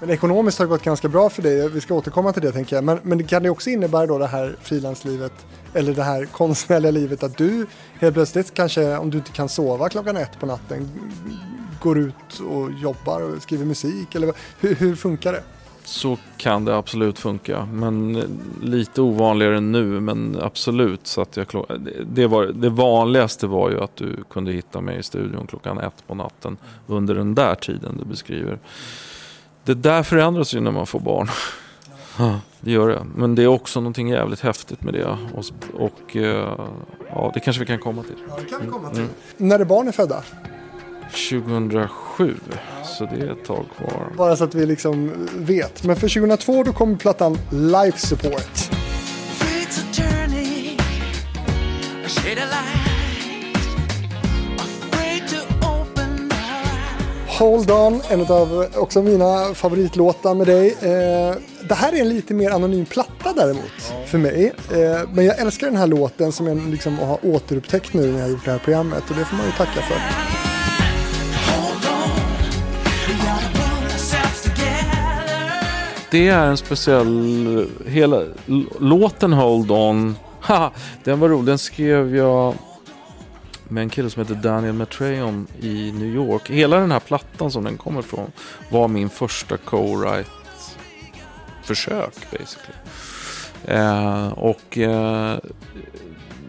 S2: Men ekonomiskt har det gått ganska bra för dig. Vi ska återkomma till det tänker jag. Men, men kan det också innebära då det här frilanslivet eller det här konstnärliga livet att du helt plötsligt kanske om du inte kan sova klockan ett på natten går ut och jobbar och skriver musik eller hur, hur funkar det?
S1: Så kan det absolut funka. Men lite ovanligare nu. Men absolut. Så att jag klo- det- det, var, det vanligaste var ju att du kunde hitta mig i studion klockan ett på natten. Under den där tiden du beskriver. Det där förändras ju när man får barn. Ja, det gör det. Men det är också någonting jävligt häftigt med det. Och, och eh, ja, det kanske vi kan komma till.
S2: Ja, det kan vi komma
S1: till.
S2: När är barn är födda?
S1: 2007. Så det är ett tag kvar.
S2: Bara så att vi liksom vet. Men för 2002 då kommer plattan Life Support. Hold On, en av också mina favoritlåtar med dig. Eh, det här är en lite mer anonym platta däremot för mig. Eh, men jag älskar den här låten som jag liksom har återupptäckt nu när jag har gjort det här programmet och det får man ju tacka för.
S1: Det är en speciell... Hela låten Hold On. Den var rolig. Den skrev jag med en kille som heter Daniel Matreon i New York. Hela den här plattan som den kommer från var min första co-write försök basically. Eh, och eh,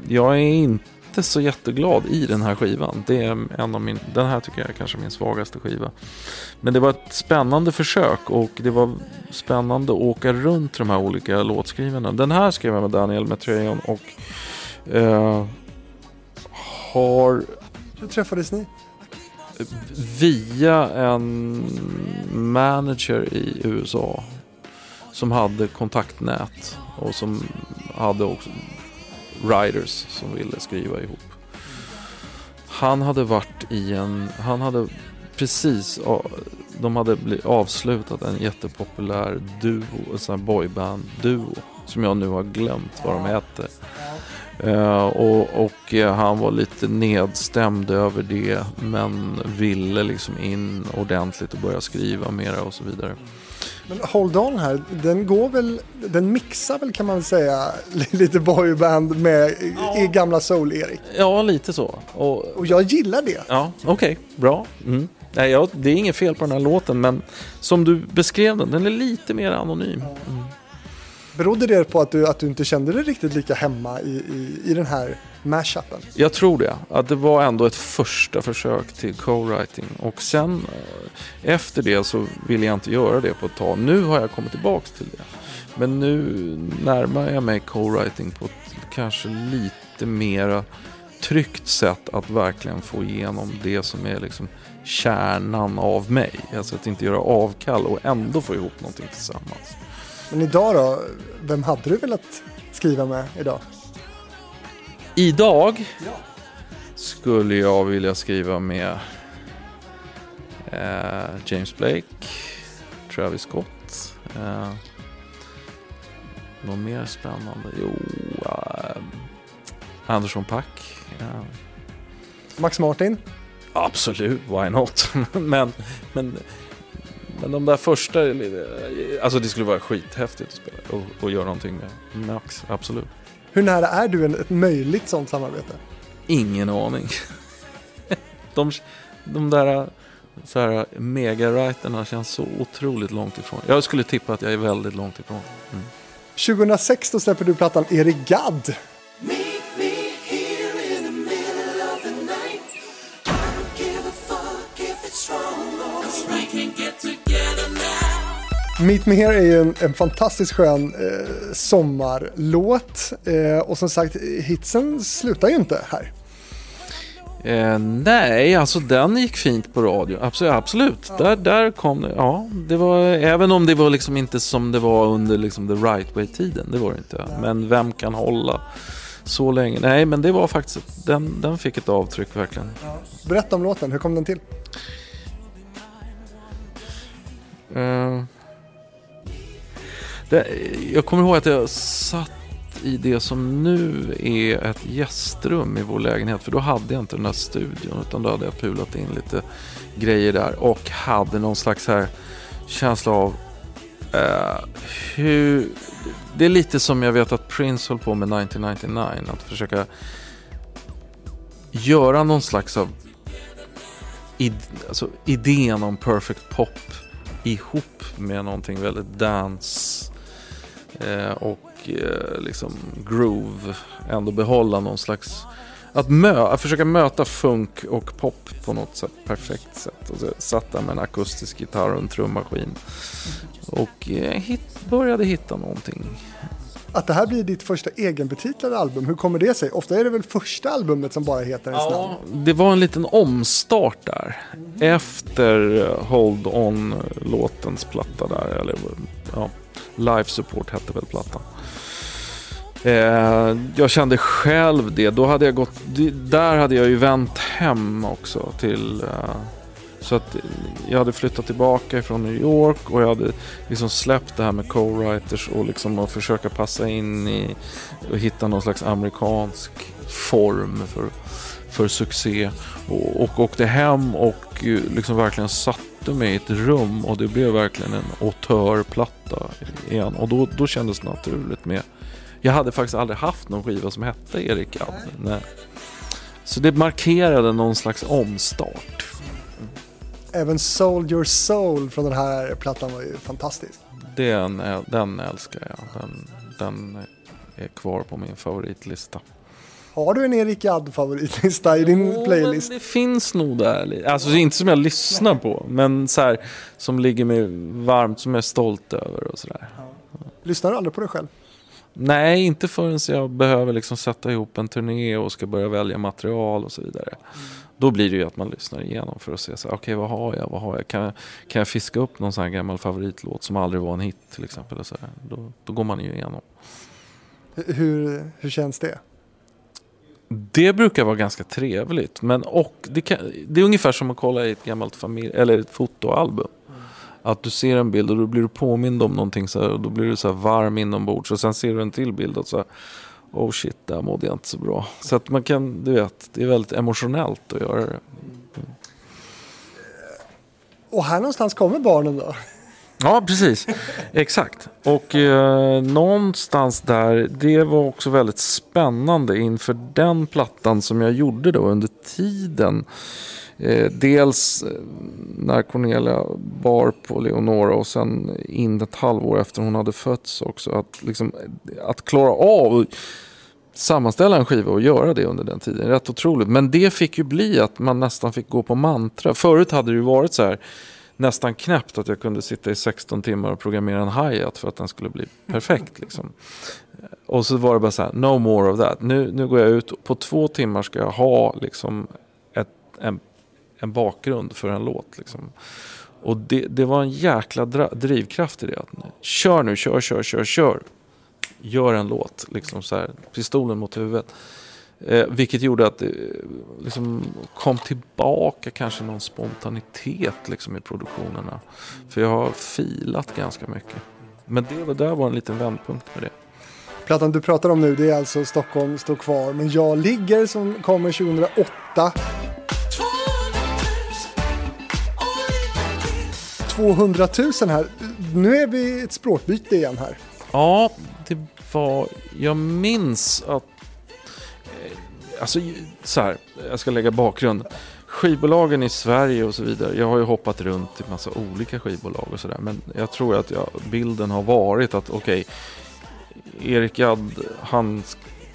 S1: jag är inte så jätteglad i den här skivan. Det är en av min, den här tycker jag är kanske min svagaste skiva. Men det var ett spännande försök och det var spännande att åka runt de här olika låtskrivarna. Den här skrev jag med Daniel Matreon och eh, har
S2: Hur träffades ni?
S1: via en manager i USA som hade kontaktnät och som hade också writers som ville skriva ihop. Han hade varit i en, han hade precis, de hade avslutat en jättepopulär duo, en sån här boyband-duo som jag nu har glömt vad de hette. Eh, och, och eh, han var lite nedstämd över det men ville liksom in ordentligt och börja skriva mera och så vidare.
S2: Men Hold On här, den går väl, den mixar väl kan man väl säga lite boyband med i, i gamla soul-Erik.
S1: Ja, lite så. Och,
S2: Och jag gillar det.
S1: ja, okej, bra. Mm. Nej, ja, det är inget fel på den här låten men som du beskrev den, den är lite mer anonym. Mm.
S2: Berodde det på att du, att du inte kände dig riktigt lika hemma i, i, i den här mashupen?
S1: Jag tror det. Att det var ändå ett första försök till co-writing. Och sen eh, efter det så ville jag inte göra det på ett tag. Nu har jag kommit tillbaka till det. Men nu närmar jag mig co-writing på ett kanske lite mera tryggt sätt att verkligen få igenom det som är liksom kärnan av mig. Alltså att inte göra avkall och ändå få ihop någonting tillsammans.
S2: Men idag då, vem hade du velat skriva med idag?
S1: Idag skulle jag vilja skriva med eh, James Blake, Travis Scott. Eh, något mer spännande? Jo, eh, Anderson Pack. Eh,
S2: Max Martin?
S1: absolut, why not? men, men, men de där första, alltså det skulle vara skithäftigt att spela och, och göra någonting med Max, absolut.
S2: Hur nära är du en, ett möjligt sånt samarbete?
S1: Ingen aning. De, de där så här, megawriterna känns så otroligt långt ifrån. Jag skulle tippa att jag är väldigt långt ifrån. Mm.
S2: 2006 då släpper du plattan Erik Gadd.
S3: Meet Me Here
S2: är ju en, en fantastiskt skön eh, sommarlåt. Eh, och som sagt, hitsen slutar ju inte här.
S1: Eh, nej, alltså den gick fint på radio. Absolut, absolut. Där, där kom det. Ja, det var, även om det var liksom inte som det var under liksom the right way-tiden. Det var det inte. Men vem kan hålla så länge? Nej, men det var faktiskt, den, den fick ett avtryck verkligen.
S2: Berätta om låten, hur kom den till?
S1: Eh, det, jag kommer ihåg att jag satt i det som nu är ett gästrum i vår lägenhet. För då hade jag inte den där studion utan då hade jag pulat in lite grejer där och hade någon slags här känsla av eh, hur... Det är lite som jag vet att Prince höll på med 1999. Att försöka göra någon slags av id, alltså idén om perfect pop ihop med någonting väldigt dance eh, och eh, liksom groove. Ändå behålla någon slags... Att, mö, att försöka möta funk och pop på något sätt, perfekt sätt. Och så satt där med en akustisk gitarr och en trummaskin. Och eh, hit, började hitta någonting.
S2: Att det här blir ditt första egenbetitlade album, hur kommer det sig? Ofta är det väl första albumet som bara heter ens namn?
S1: Det var en liten omstart där. Efter eh, Hold On-låtens platta där. Eller ja, Life Support hette väl plattan. Eh, jag kände själv det. Då hade jag gått, där hade jag ju vänt hem också till eh, så att jag hade flyttat tillbaka från New York och jag hade liksom släppt det här med co-writers och liksom att försöka passa in i och hitta någon slags amerikansk form för, för succé. Och, och åkte hem och liksom verkligen satte mig i ett rum och det blev verkligen en autörplatta igen. Och då, då kändes det naturligt med jag hade faktiskt aldrig haft någon skiva som hette Erik Gadd. Nej. Så det markerade någon slags omstart.
S2: Även Soul Your Soul från den här plattan var ju fantastisk.
S1: Den, den älskar jag. Den, den är kvar på min favoritlista.
S2: Har du en Erik Gadd favoritlista i din
S1: Oh,
S2: playlist?
S1: men det finns nog där. Alltså inte som jag lyssnar på, men så här, som ligger mig varmt, som jag är stolt över och sådär.
S2: Lyssnar du aldrig på dig själv?
S1: Nej, inte förrän jag behöver liksom sätta ihop en turné och ska börja välja material och så vidare. Då blir det ju att man lyssnar igenom för att se okej vad har jag, vad har jag? Kan, jag- kan jag fiska upp någon sån här gammal favoritlåt som aldrig var en hit till exempel? Och så. Då, då går man ju igenom.
S2: Hur, hur känns det?
S1: Det brukar vara ganska trevligt. Men och det, kan, det är ungefär som att kolla i ett gammalt familj, eller ett fotoalbum. Att du ser en bild och då blir du påmind om någonting så här, och då blir du så här varm inombords. Och sen ser du en till bild och så här, oh shit, där mådde jag inte så bra. Så att man kan, du vet, det är väldigt emotionellt att göra det.
S2: Och här någonstans kommer barnen då?
S1: Ja, precis. Exakt. Och eh, någonstans där, det var också väldigt spännande inför den plattan som jag gjorde då under tiden. Eh, dels eh, när Cornelia bar på Leonora och sen in ett halvår efter hon hade fötts också. Att, liksom, att klara av att sammanställa en skiva och göra det under den tiden. Rätt otroligt. Men det fick ju bli att man nästan fick gå på mantra. Förut hade det ju varit så här nästan knäppt att jag kunde sitta i 16 timmar och programmera en hi-hat för att den skulle bli perfekt. Liksom. Eh, och så var det bara så här, no more of that. Nu, nu går jag ut, och på två timmar ska jag ha liksom ett, en, en bakgrund för en låt. Liksom. Och det, det var en jäkla drivkraft i det. Att, kör nu, kör, kör, kör, kör. Gör en låt, liksom så här, pistolen mot huvudet. Eh, vilket gjorde att det liksom kom tillbaka kanske någon spontanitet liksom, i produktionerna. För jag har filat ganska mycket. Men det var, där var en liten vändpunkt med det.
S2: Plattan du pratar om nu det är alltså Stockholm står kvar. Men Jag ligger som kommer 2008. 200 000 här. Nu är vi ett språkbyte igen här.
S1: Ja, det var... Jag minns att... Alltså, så här, jag ska lägga bakgrund. Skivbolagen i Sverige och så vidare. Jag har ju hoppat runt i massa olika skivbolag och sådär. Men jag tror att jag, bilden har varit att okej, Erik Gadd, han,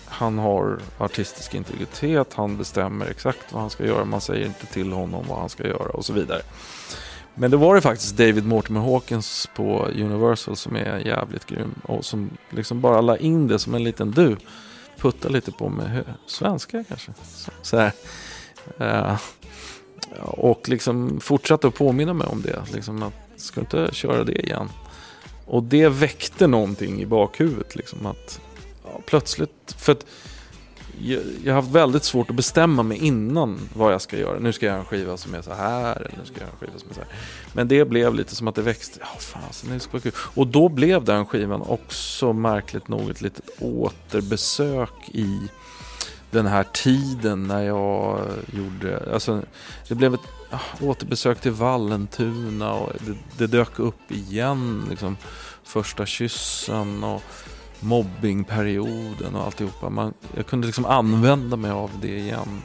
S1: han har artistisk integritet. Han bestämmer exakt vad han ska göra. Man säger inte till honom vad han ska göra och så vidare. Men då var det faktiskt David Mortimer Hawkins på Universal som är jävligt grym. Och som liksom bara la in det som en liten du. Putta lite på med hö- svenska kanske. Så, här. Eh, och liksom fortsatte att påminna mig om det. Liksom att, ska du inte köra det igen? Och det väckte någonting i bakhuvudet. Liksom att, ja, plötsligt, för att jag, jag har haft väldigt svårt att bestämma mig innan vad jag ska göra. Nu ska jag göra en skiva som är så här, eller nu ska jag göra en skiva som är så här. Men det blev lite som att det växte. Ja, fasen, alltså, det ska vara kul. Och då blev den skivan också märkligt nog ett litet återbesök i den här tiden när jag gjorde, alltså det blev ett ah, återbesök till Vallentuna och det, det dök upp igen, liksom första kyssen och mobbingperioden och alltihopa. Man, jag kunde liksom använda mig av det igen.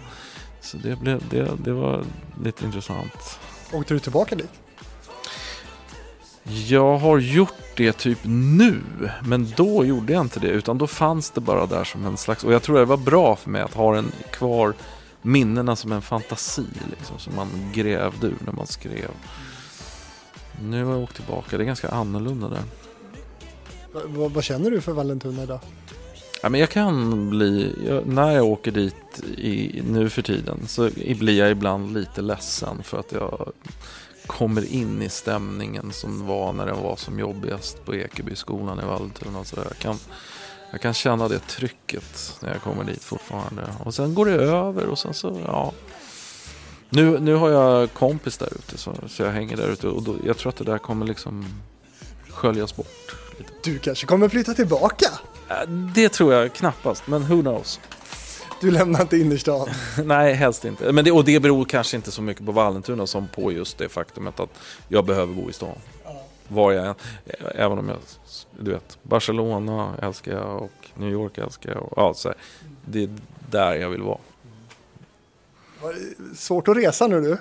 S1: Så det, blev, det, det var lite intressant.
S2: Åkte du tillbaka dit?
S1: Jag har gjort det typ nu, men då gjorde jag inte det. Utan då fanns det bara där som en slags... Och jag tror det var bra för mig att ha den kvar, minnena som en fantasi. Liksom, som man grävde ur när man skrev. Nu har jag åkt tillbaka, det är ganska annorlunda där.
S2: Vad- vad känner du för Vallentuna idag?
S1: Ja, men jag kan bli, jag, när jag åker dit i, nu för tiden så blir jag ibland lite ledsen för att jag kommer in i stämningen som var när den var som jobbigast på Ekebyskolan i Vallentuna. och Så. Jag, kan, jag kan känna det trycket när jag kommer dit fortfarande. Och sen går det över och sen så, ja. Nu, nu har jag kompis där ute så, så jag hänger där ute och då, jag tror att det där kommer liksom sköljas bort.
S2: Du kanske kommer flytta tillbaka?
S1: Äh, Det tror jag knappast, men who knows.
S2: Du lämnar inte innerstan.
S1: Nej, helst inte. Men det, och det beror kanske inte så mycket på Vallentuna som på just det faktumet att jag behöver bo i stan. Var jag även om jag, du vet, Barcelona älskar jag och New York älskar jag. Och, ja, så här, det är där jag vill vara.
S2: Svårt att resa nu du.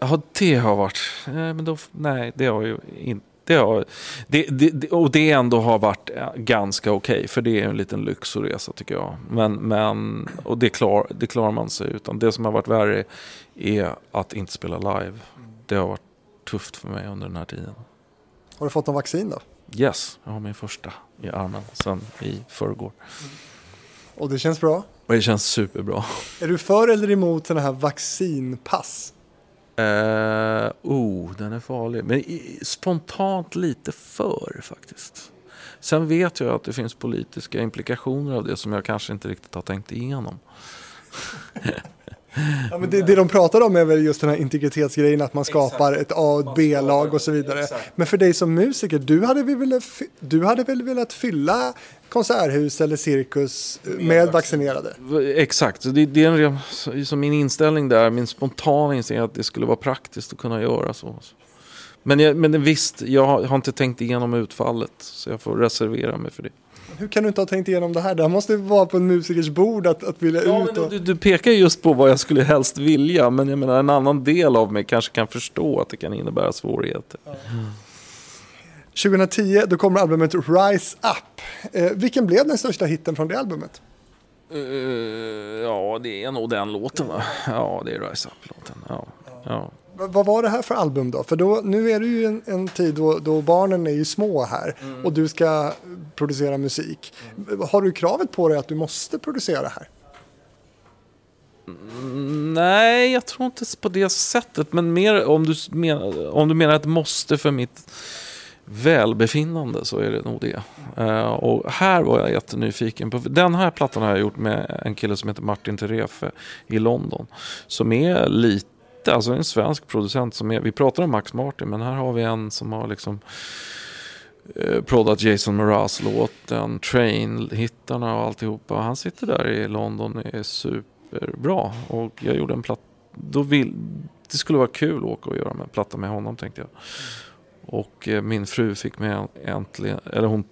S1: Ja, det har varit, nej, men då, nej, det har ju inte. Det har, det, det, och det ändå har varit eh, ganska okej, för det är en liten lyx att resa tycker jag. Men, men, och det, klar, det klarar man sig utan. Det som har varit värre är att inte spela live. Det har varit tufft för mig under den här tiden.
S2: Har du fått någon vaccin då?
S1: Yes, jag har min första i armen sen i förrgår.
S2: Och det känns bra?
S1: Och det känns superbra.
S2: Är du för eller emot sådana här vaccinpass?
S1: Uh, oh, den är farlig. Men i, spontant lite för faktiskt. Sen vet jag att det finns politiska implikationer av det som jag kanske inte riktigt har tänkt igenom.
S2: Ja, men det, det de pratar om är väl just den här integritetsgrejen, att man skapar ett A och ett B-lag och så vidare. Men för dig som musiker, du hade, väl velat, du hade väl velat fylla konserthus eller cirkus med vaccinerade?
S1: Exakt, så det, det är en, ren- så- som min inställning där, min spontana inställning att det skulle vara praktiskt att kunna göra så. Men, jag, men visst, jag har inte tänkt igenom utfallet så jag får reservera mig för det.
S2: Hur kan du inte ha tänkt igenom det här? Det här måste vara på en musikers bord att, att vilja
S1: Ja,
S2: ut. Och...
S1: du, du pekar just på vad jag skulle helst vilja, men jag menar en annan del av mig kanske kan förstå att det kan innebära svårigheter.
S2: 2010 då kommer albumet Rise Up. Eh, vilken blev den största hitten från det albumet?
S1: Eh, ja, det är nog den låten va? Ja, det är Rise Up-låten. Ja, ja.
S2: V- Vad var det här för album då? För då, nu är det ju en, en tid då, då barnen är ju små här och du ska producera musik. Har du kravet på dig att du måste producera här?
S1: Nej, jag tror inte på det sättet. Men mer om du menar, om du menar ett måste för mitt välbefinnande så är det nog det. Eh, och här var jag jättenyfiken på. Den här plattan har jag gjort med en kille som heter Martin Terefe i London. Som är lite, alltså en svensk producent som är, vi pratar om Max Martin men här har vi en som har liksom eh, proddat Jason Mraz låten, Train-hittarna och alltihopa. Han sitter där i London och är superbra. Och jag gjorde en platta, då vill, det skulle vara kul att åka och göra en platta med honom tänkte jag. Och eh, min fru fick mig äntligen, eller hon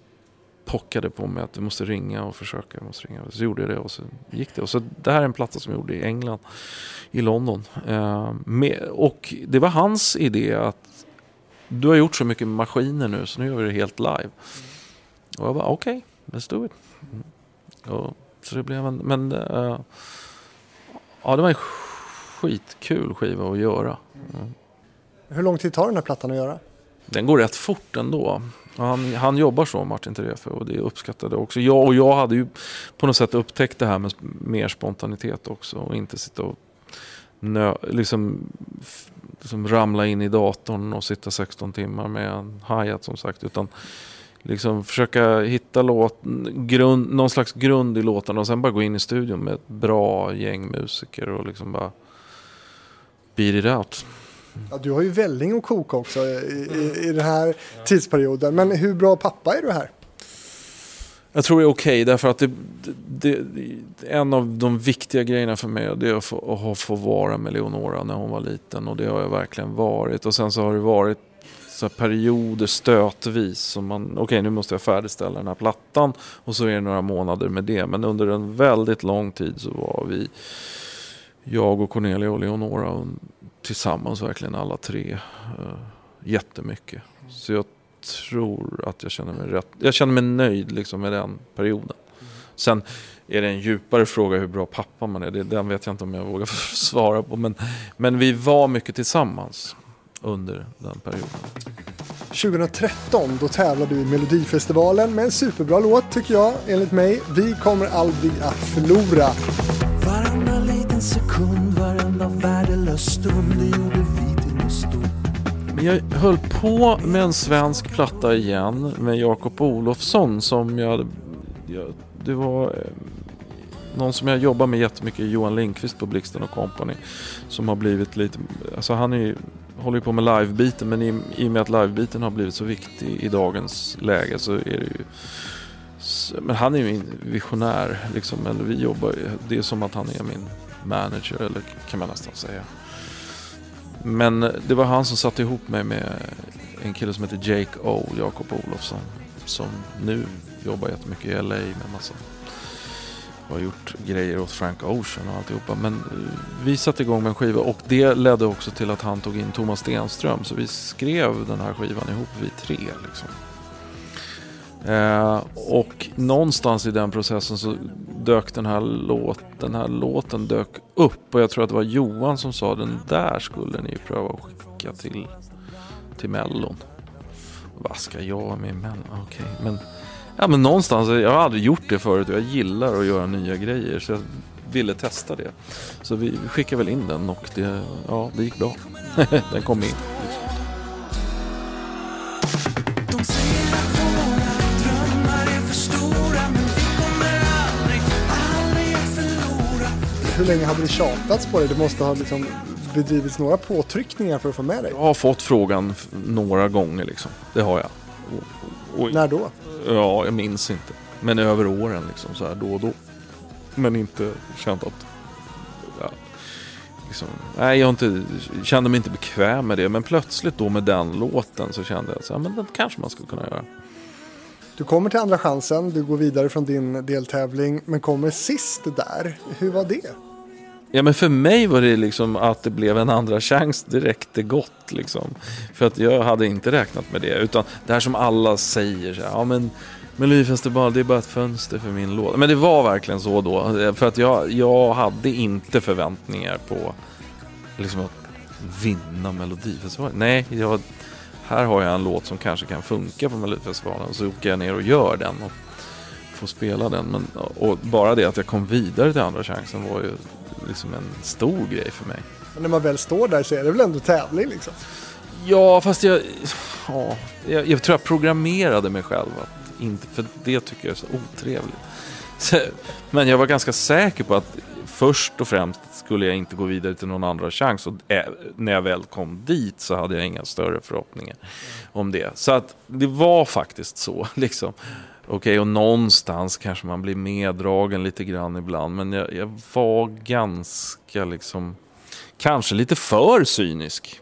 S1: pockade på mig att du måste ringa och försöka. Måste ringa. Så gjorde jag det och så gick det. Och så det här är en platta som jag gjorde i England, i London. Eh, med, och det var hans idé att du har gjort så mycket med maskiner nu så nu gör vi det helt live. Och jag bara okej, okay, let's do it. Mm. Och, så det blev en, men eh, ja det var en skitkul skiva att göra. Mm.
S2: Hur lång tid tar den här plattan att göra?
S1: Den går rätt fort ändå. Han, han jobbar så, Martin Terefe, och det uppskattade jag också. Jag, och jag hade ju på något sätt upptäckt det här med mer spontanitet också. Och inte sitta och nö, liksom, liksom ramla in i datorn och sitta 16 timmar med en hi-hat som sagt. Utan liksom försöka hitta låt, grund, någon slags grund i låtarna och sen bara gå in i studion med ett bra gäng musiker och liksom bara beat it out.
S2: Ja, du har ju välling att koka också i, i, i den här tidsperioden. Men hur bra pappa är du här?
S1: Jag tror det är okej därför att det, det, det, en av de viktiga grejerna för mig det är att få, att få vara med Leonora när hon var liten och det har jag verkligen varit. Och sen så har det varit så här perioder stötvis som man, okej nu måste jag färdigställa den här plattan och så är det några månader med det. Men under en väldigt lång tid så var vi, jag och Cornelia och Leonora tillsammans verkligen alla tre uh, jättemycket. Så jag tror att jag känner mig rätt. Jag känner mig nöjd liksom med den perioden. Sen är det en djupare fråga hur bra pappa man är. Det, den vet jag inte om jag vågar svara på. Men, men vi var mycket tillsammans under den perioden.
S2: 2013 då tävlade du i Melodifestivalen med en superbra låt tycker jag, enligt mig. Vi kommer aldrig att förlora.
S3: Varenda liten sekund, varenda Det gjorde vi till något stort
S1: Men jag höll på med en svensk platta igen med Jakob Olofsson som jag, jag det var eh, någon som jag jobbar med jättemycket, Johan Lindqvist på Blixten och Company. Som har blivit lite, alltså han är ju, håller ju på med livebiten men i, i och med att livebiten har blivit så viktig i dagens läge så är det ju men han är ju min visionär liksom, eller vi jobbar ju- det är som att han är min manager eller kan man nästan säga. Men det var han som satte ihop mig med en kille som heter Jake O, Jakob Olofsson. Som nu jobbar jättemycket i LA med massa har gjort grejer åt Frank Ocean och alltihopa. Men eh, vi satte igång med en skiva och det ledde också till att han tog in Thomas Stenström. Så vi skrev den här skivan ihop, vi tre. Liksom. Eh, och någonstans i den processen så dök den här, låt, den här låten dök upp. Och jag tror att det var Johan som sa den där skulle ni pröva att skicka till, till Mellon. Vad ska jag med Mellon? Okej, men, ja, men någonstans, jag har aldrig gjort det förut och jag gillar att göra nya grejer. Så jag ville testa det. Så vi skickade väl in den och det, ja, det gick bra. den kom in.
S2: Hur länge hade det tjatats på dig? Det måste ha liksom bedrivits några påtryckningar för att få med dig.
S1: Jag har fått frågan några gånger liksom. Det har jag. Och, och,
S2: När då?
S1: Ja, jag minns inte. Men över åren liksom så här då och då. Men inte känt att... Ja, liksom, nej, jag inte, kände mig inte bekväm med det. Men plötsligt då med den låten så kände jag att men den kanske man skulle kunna göra.
S2: Du kommer till andra chansen, du går vidare från din deltävling, men kommer sist där. Hur var det?
S1: Ja men för mig var det liksom att det blev en andra chans direkt det gott liksom. För att jag hade inte räknat med det. Utan det här som alla säger så här, ja men Melodifestival det är bara ett fönster för min låt. Men det var verkligen så då. För att jag, jag hade inte förväntningar på liksom att vinna Melodifestivalen. Nej, jag, här har jag en låt som kanske kan funka på Melodifestivalen. Så åker jag ner och gör den och får spela den. Men, och bara det att jag kom vidare till andra chansen var ju liksom en stor grej för mig.
S2: Men när man väl står där så är det väl ändå tävling liksom?
S1: Ja, fast jag, ja, jag, jag tror jag programmerade mig själv. Att inte, för det tycker jag är så otrevligt. Så, men jag var ganska säker på att först och främst skulle jag inte gå vidare till någon andra chans. Och äh, när jag väl kom dit så hade jag inga större förhoppningar om det. Så att det var faktiskt så. Liksom. Okej, och någonstans kanske man blir meddragen lite grann ibland. Men jag, jag var ganska liksom, kanske lite för cynisk.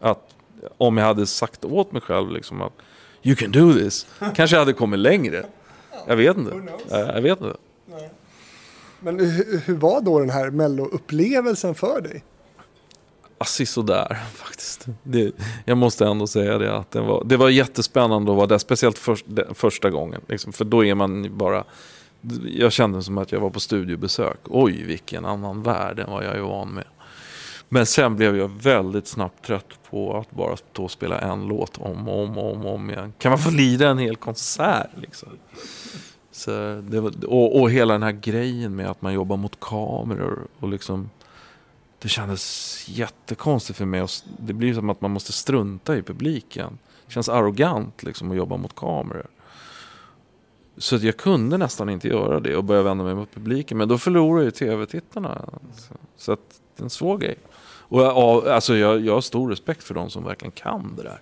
S1: Att om jag hade sagt åt mig själv liksom att You can do this. Kanske jag hade kommit längre. Jag vet inte. Jag vet inte.
S2: Men hur, hur var då den här mello-upplevelsen för dig?
S1: Alltså, sådär faktiskt. Det, jag måste ändå säga det. Att det, var, det var jättespännande att vara där. Speciellt för, den första gången. Liksom, för då är man bara... Jag kände som att jag var på studiebesök. Oj, vilken annan värld än vad jag är van med. Men sen blev jag väldigt snabbt trött på att bara stå och spela en låt om och om och om, om igen. Kan man få lida en hel konsert liksom? Så det var, och, och hela den här grejen med att man jobbar mot kameror och liksom det kändes jättekonstigt för mig. Och Det blir som att man måste strunta i publiken. Det känns arrogant liksom att jobba mot kameror. Så att jag kunde nästan inte göra det och börja vända mig mot publiken. Men då förlorar ju tv-tittarna. Så, så att det är en svår grej. Och jag, ja, alltså jag, jag har stor respekt för de som verkligen kan det där.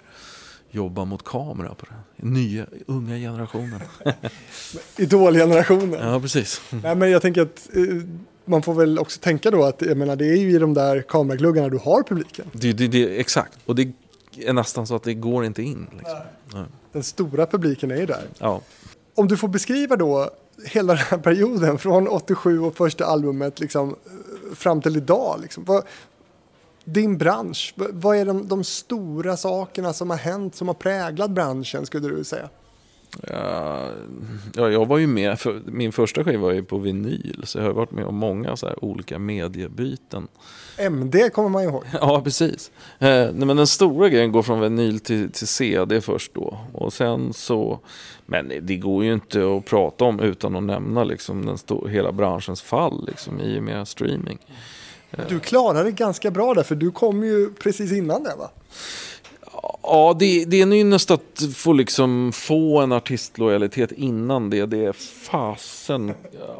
S1: Jobba mot kamera på den nya, unga generationen.
S2: Idolgenerationen.
S1: Ja, precis.
S2: Nej, men jag tänker att eh, man får väl också tänka då att jag menar, det är ju i de där kameragluggarna du har publiken.
S1: Det, det, det, exakt. Och det är nästan så att det går inte in. Liksom. Ja.
S2: Den stora publiken är ju där.
S1: Ja.
S2: Om du får beskriva då hela den här perioden från 87 och första albumet liksom, fram till idag. Liksom. Vad, din bransch, vad, vad är de, de stora sakerna som har hänt som har präglat branschen skulle du säga?
S1: Ja, ja, jag var ju med, för min första skiva var ju på vinyl, så jag har varit med om många så olika mediebyten.
S2: MD kommer man ju ihåg.
S1: Ja, precis. Eh, nej, men den stora grejen går från vinyl till, till CD först då. Och sen så, men det går ju inte att prata om utan att nämna liksom den sto- hela branschens fall liksom, i och med streaming.
S2: Du klarade det ganska bra där för du kom ju precis innan det va?
S1: Ja, det, det är en ynnest att få, liksom, få en artistlojalitet innan det. Det är fasen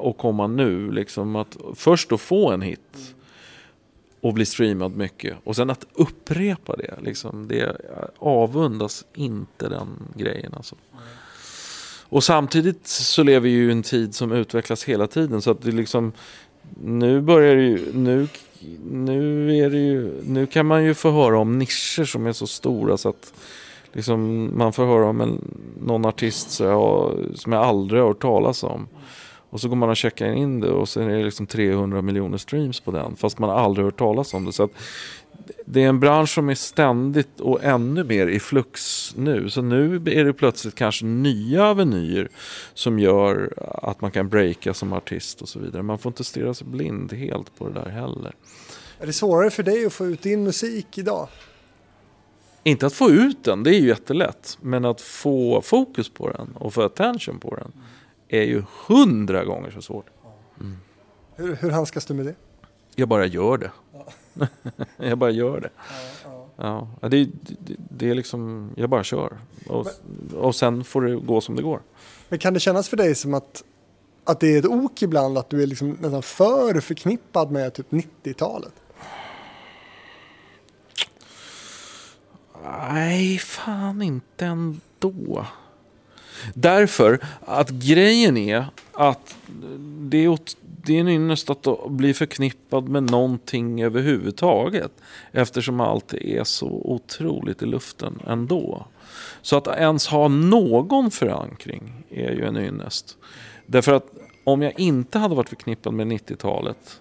S1: att komma nu. Liksom, att först att få en hit och bli streamad mycket. Och sen att upprepa det. Liksom, det avundas inte den grejen. Alltså. Och samtidigt så lever vi ju i en tid som utvecklas hela tiden. Så att det liksom, nu börjar det ju, nu, nu är det ju, nu kan man ju få höra om nischer som är så stora så att liksom man får höra om en, någon artist så jag, som jag aldrig har hört talas om. Och så går man och checkar in det och sen är det liksom 300 miljoner streams på den. Fast man aldrig hört talas om det. Så att det är en bransch som är ständigt och ännu mer i flux nu. Så nu är det plötsligt kanske nya avenyer som gör att man kan breaka som artist och så vidare. Man får inte stirra sig blind helt på det där heller.
S2: Är det svårare för dig att få ut din musik idag?
S1: Inte att få ut den, det är ju jättelätt. Men att få fokus på den och få attention på den är ju hundra gånger så svårt.
S2: Hur, hur handskas du med det?
S1: Jag bara gör det. jag bara gör det. Ja, det, det, det är liksom, jag bara kör. Och, och sen får det gå som det går.
S2: Men kan det kännas för dig som att, att det är ett ok ibland att du är liksom nästan för förknippad med typ 90-talet?
S1: Nej, fan inte ändå. Därför att grejen är att det är, åt- det är en ynnest att bli förknippad med någonting överhuvudtaget. Eftersom allt är så otroligt i luften ändå. Så att ens ha någon förankring är ju en ynnest. Därför att om jag inte hade varit förknippad med 90-talet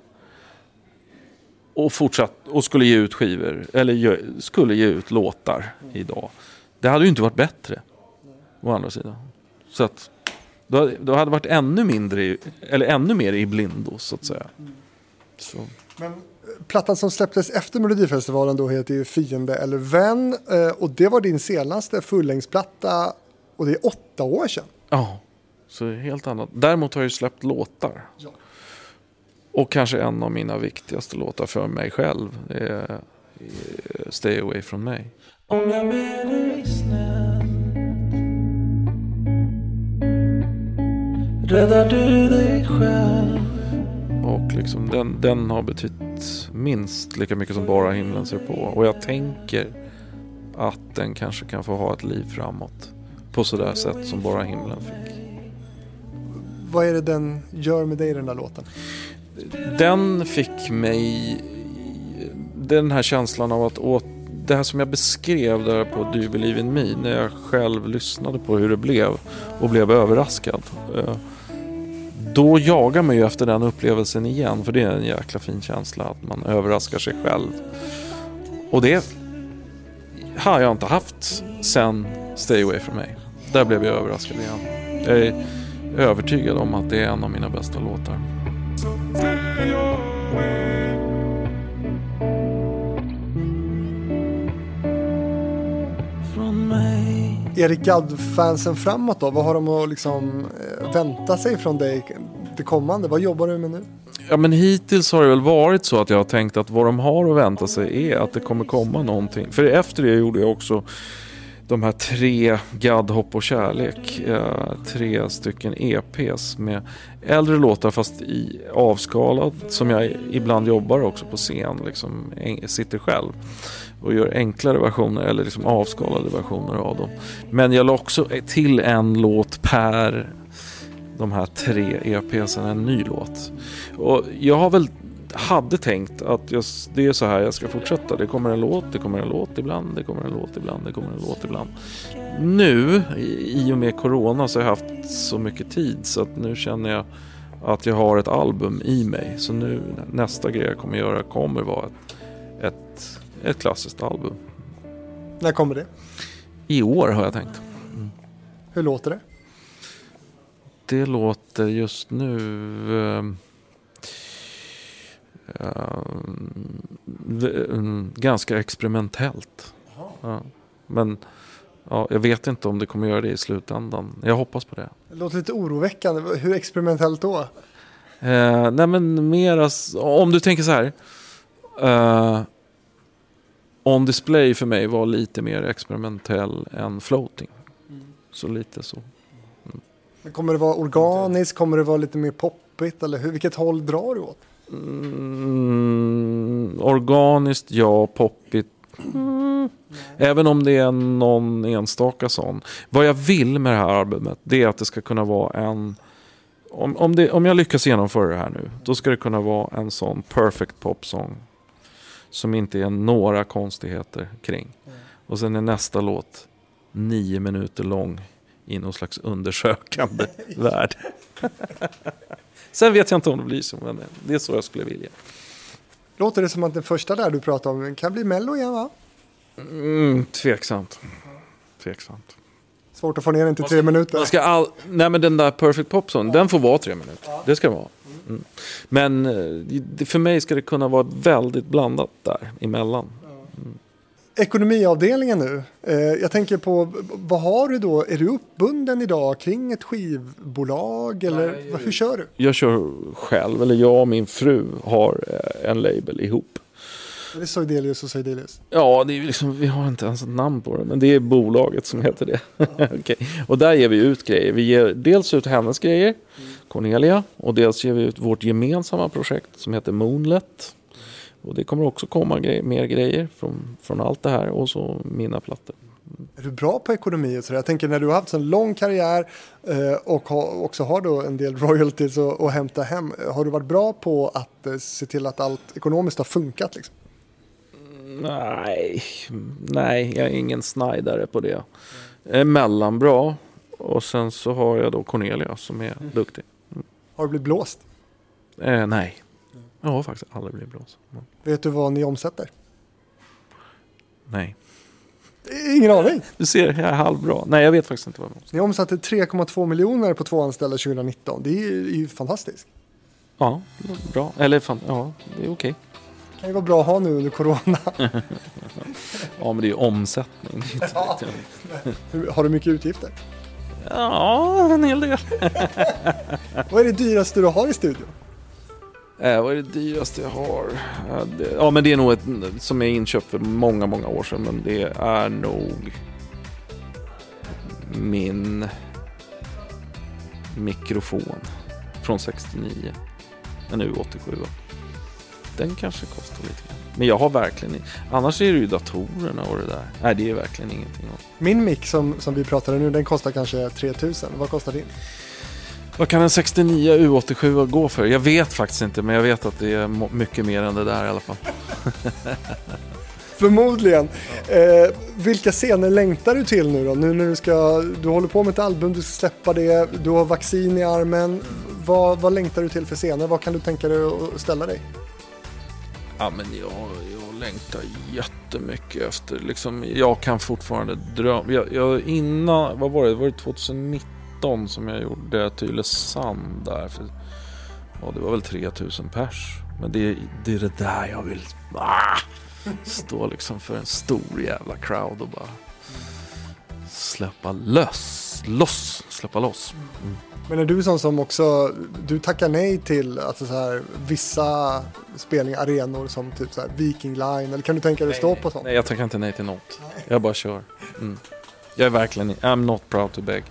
S1: och fortsatt och skulle ge ut skivor eller skulle ge ut låtar idag. Det hade ju inte varit bättre. Å andra sidan. Så att då, hade- då hade det varit ännu mindre, i, eller ännu mer i blindo så att säga. Så.
S2: Men Plattan som släpptes efter Melodifestivalen då heter ju Fiende eller vän. Eh, och det var din senaste fullängdsplatta och det är åtta år sedan.
S1: Ja, så helt annat. Däremot har jag ju släppt låtar.
S2: Ja.
S1: Och kanske en av mina viktigaste låtar för mig själv är är Stay Away From Me.
S3: Om jag ber dig snäll Räddar du dig själv
S1: Och liksom den, den har betytt minst lika mycket som bara himlen ser på. Och jag tänker att den kanske kan få ha ett liv framåt. På sådär sätt som bara himlen fick.
S2: Vad är det den gör med dig den där låten?
S1: Den fick mig den här känslan av att åt, det här som jag beskrev där på Do You Believe In Me när jag själv lyssnade på hur det blev och blev överraskad. Då jagar man ju efter den upplevelsen igen för det är en jäkla fin känsla att man överraskar sig själv. Och det har jag inte haft sen Stay Away From Me. Där blev jag överraskad igen. Jag är övertygad om att det är en av mina bästa låtar.
S2: Erik Gadd-fansen framåt då? Vad har de att liksom eh, vänta sig från dig det kommande? Vad jobbar du med nu?
S1: Ja men hittills har det väl varit så att jag har tänkt att vad de har att vänta sig är att det kommer komma någonting. För efter det gjorde jag också de här tre Gadd, hopp och kärlek. Eh, tre stycken EPs med äldre låtar fast i avskalad. Som jag ibland jobbar också på scen. Liksom, sitter själv och gör enklare versioner eller liksom avskalade versioner av dem. Men jag la också till en låt per de här tre EPsen, en ny låt. Och jag har väl hade tänkt att jag, det är så här jag ska fortsätta. Det kommer en låt, det kommer en låt ibland, det kommer en låt ibland, det kommer en låt ibland. Nu, i och med Corona, så har jag haft så mycket tid så att nu känner jag att jag har ett album i mig. Så nu, nästa grej jag kommer göra kommer vara ett, ett, ett klassiskt album.
S2: När kommer det?
S1: I år har jag tänkt.
S2: Hur låter det?
S1: Det låter just nu v- mm, ganska experimentellt. Ja. Men ja, jag vet inte om det kommer göra det i slutändan. Jag hoppas på det.
S2: Det låter lite oroväckande. Hur experimentellt då?
S1: Eh, nej men mera, om du tänker så här. Eh, on display för mig var lite mer experimentell än floating. Så lite så.
S2: Kommer det vara organiskt? Kommer det vara lite mer poppigt? Eller hur, vilket håll drar du åt?
S1: Mm, organiskt, ja. Poppigt. Mm. Även om det är någon enstaka sån. Vad jag vill med det här albumet det är att det ska kunna vara en... Om, om, det, om jag lyckas genomföra det här nu, då ska det kunna vara en sån perfect popsång. Som inte är några konstigheter kring. Och sen är nästa låt nio minuter lång i någon slags undersökande värld. Sen vet jag inte om det blir så, men det är så jag skulle vilja.
S2: Låter det som att den första där du pratade om kan bli mello igen va?
S1: Mm, tveksamt. Tveksamt.
S2: Svårt att få ner den till tre minuter.
S1: Man ska all... Nej men den där Perfect Popson, den får vara tre minuter. Det ska vara. Mm. Men eh, för mig ska det kunna vara väldigt blandat där emellan.
S2: Ekonomiavdelningen nu. Eh, jag tänker på, vad har du då? Är du uppbunden idag kring ett skivbolag? Eller vad- hur kör du?
S1: Jag kör själv, eller jag och min fru har eh, en label ihop.
S2: Är det Soidelius och Soidelius?
S1: Ja, det är liksom, vi har inte ens ett namn på det, men det är bolaget som heter det. Okej. Och där ger vi ut grejer. Vi ger dels ut hennes grejer, Cornelia, och dels ger vi ut vårt gemensamma projekt som heter Moonlet. Och det kommer också komma grej, mer grejer från, från allt det här och så mina plattor.
S2: Är du bra på ekonomi och sådär? Jag tänker när du har haft en lång karriär eh, och också har då en del royalties att hämta hem. Har du varit bra på att eh, se till att allt ekonomiskt har funkat? Liksom?
S1: Nej, nej, jag är ingen snajdare på det. Är mellanbra och sen så har jag då Cornelia som är duktig.
S2: Har du blivit blåst?
S1: Eh, nej, jag har faktiskt aldrig blivit blåst.
S2: Vet du vad ni omsätter?
S1: Nej.
S2: Ingen aning.
S1: Du ser, jag är halvbra. Nej, jag vet faktiskt inte vad jag måste.
S2: Ni omsatte 3,2 miljoner på två anställda 2019. Det är ju, fantastiskt.
S1: Ja, bra. Eller fan, ja, det är okej.
S2: Kan ju vara bra att ha nu under corona.
S1: Ja, men det är ju omsättning. Det
S2: Ja. Har du mycket utgifter?
S1: Ja, en hel del.
S2: Vad är det dyraste du har i studion?
S1: Äh, vad är det dyraste jag har? Det, ja, men det är nog ett som jag inköpt för många, många år sedan. Men det är nog min mikrofon från 69. En U87. Den kanske kostar lite grann. Men jag har verkligen... Annars är det ju datorerna och det där. Nej, det är verkligen ingenting.
S2: Min mick som, som vi pratade nu, den kostar kanske 3000. Vad kostar din?
S1: Vad kan en 69 U87 gå för? Jag vet faktiskt inte, men jag vet att det är mycket mer än det där i alla fall.
S2: Förmodligen. Eh, vilka scener längtar du till nu då? Nu när du ska, du håller på med ett album, du ska släppa det, du har vaccin i armen. Vad, vad längtar du till för scener? Vad kan du tänka dig att ställa dig?
S1: Ja, men jag, jag längtar jättemycket efter, liksom, jag kan fortfarande drömma. Jag, jag, innan, vad var det, var det 2019 som jag gjorde Tylösand där? För, ja, det var väl 3000 pers. Men det, det är det där jag vill, ah, stå liksom för en stor jävla crowd och bara släppa lös, loss, släppa loss. Mm.
S2: Men är du sån som också, du tackar nej till alltså så här, vissa spelningar, arenor som typ så här Viking Line, eller kan du tänka dig att stå på sånt?
S1: Nej, jag tackar inte nej till något. Jag bara kör. Mm. Jag är verkligen, I'm not proud to beg.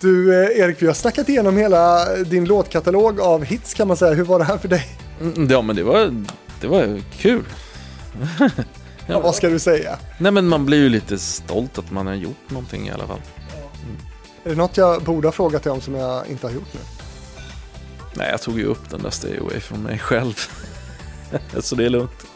S2: Du eh, Erik, vi har snackat igenom hela din låtkatalog av hits kan man säga. Hur var det här för dig?
S1: Mm, Ja, men det var, det var kul.
S2: Ja, vad ska du säga?
S1: Nej, men man blir ju lite stolt att man har gjort någonting i alla fall.
S2: Är det något jag borde ha frågat dig om som jag inte har gjort nu?
S1: Nej, jag tog ju upp den där Stay Away från mig själv. Så det är lugnt.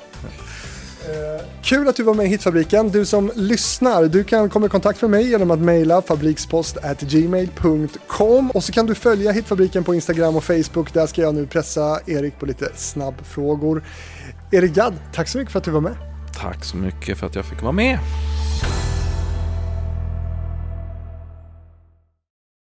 S2: Kul att du var med i Hitfabriken. Du som lyssnar, du kan komma i kontakt med mig genom att mejla fabrikspost@gmail.com och så kan du följa Hitfabriken på Instagram och Facebook. Där ska jag nu pressa Erik på lite snabbfrågor. Erik Gadd, tack så mycket för att du var med.
S1: Tack så mycket för att jag fick vara med.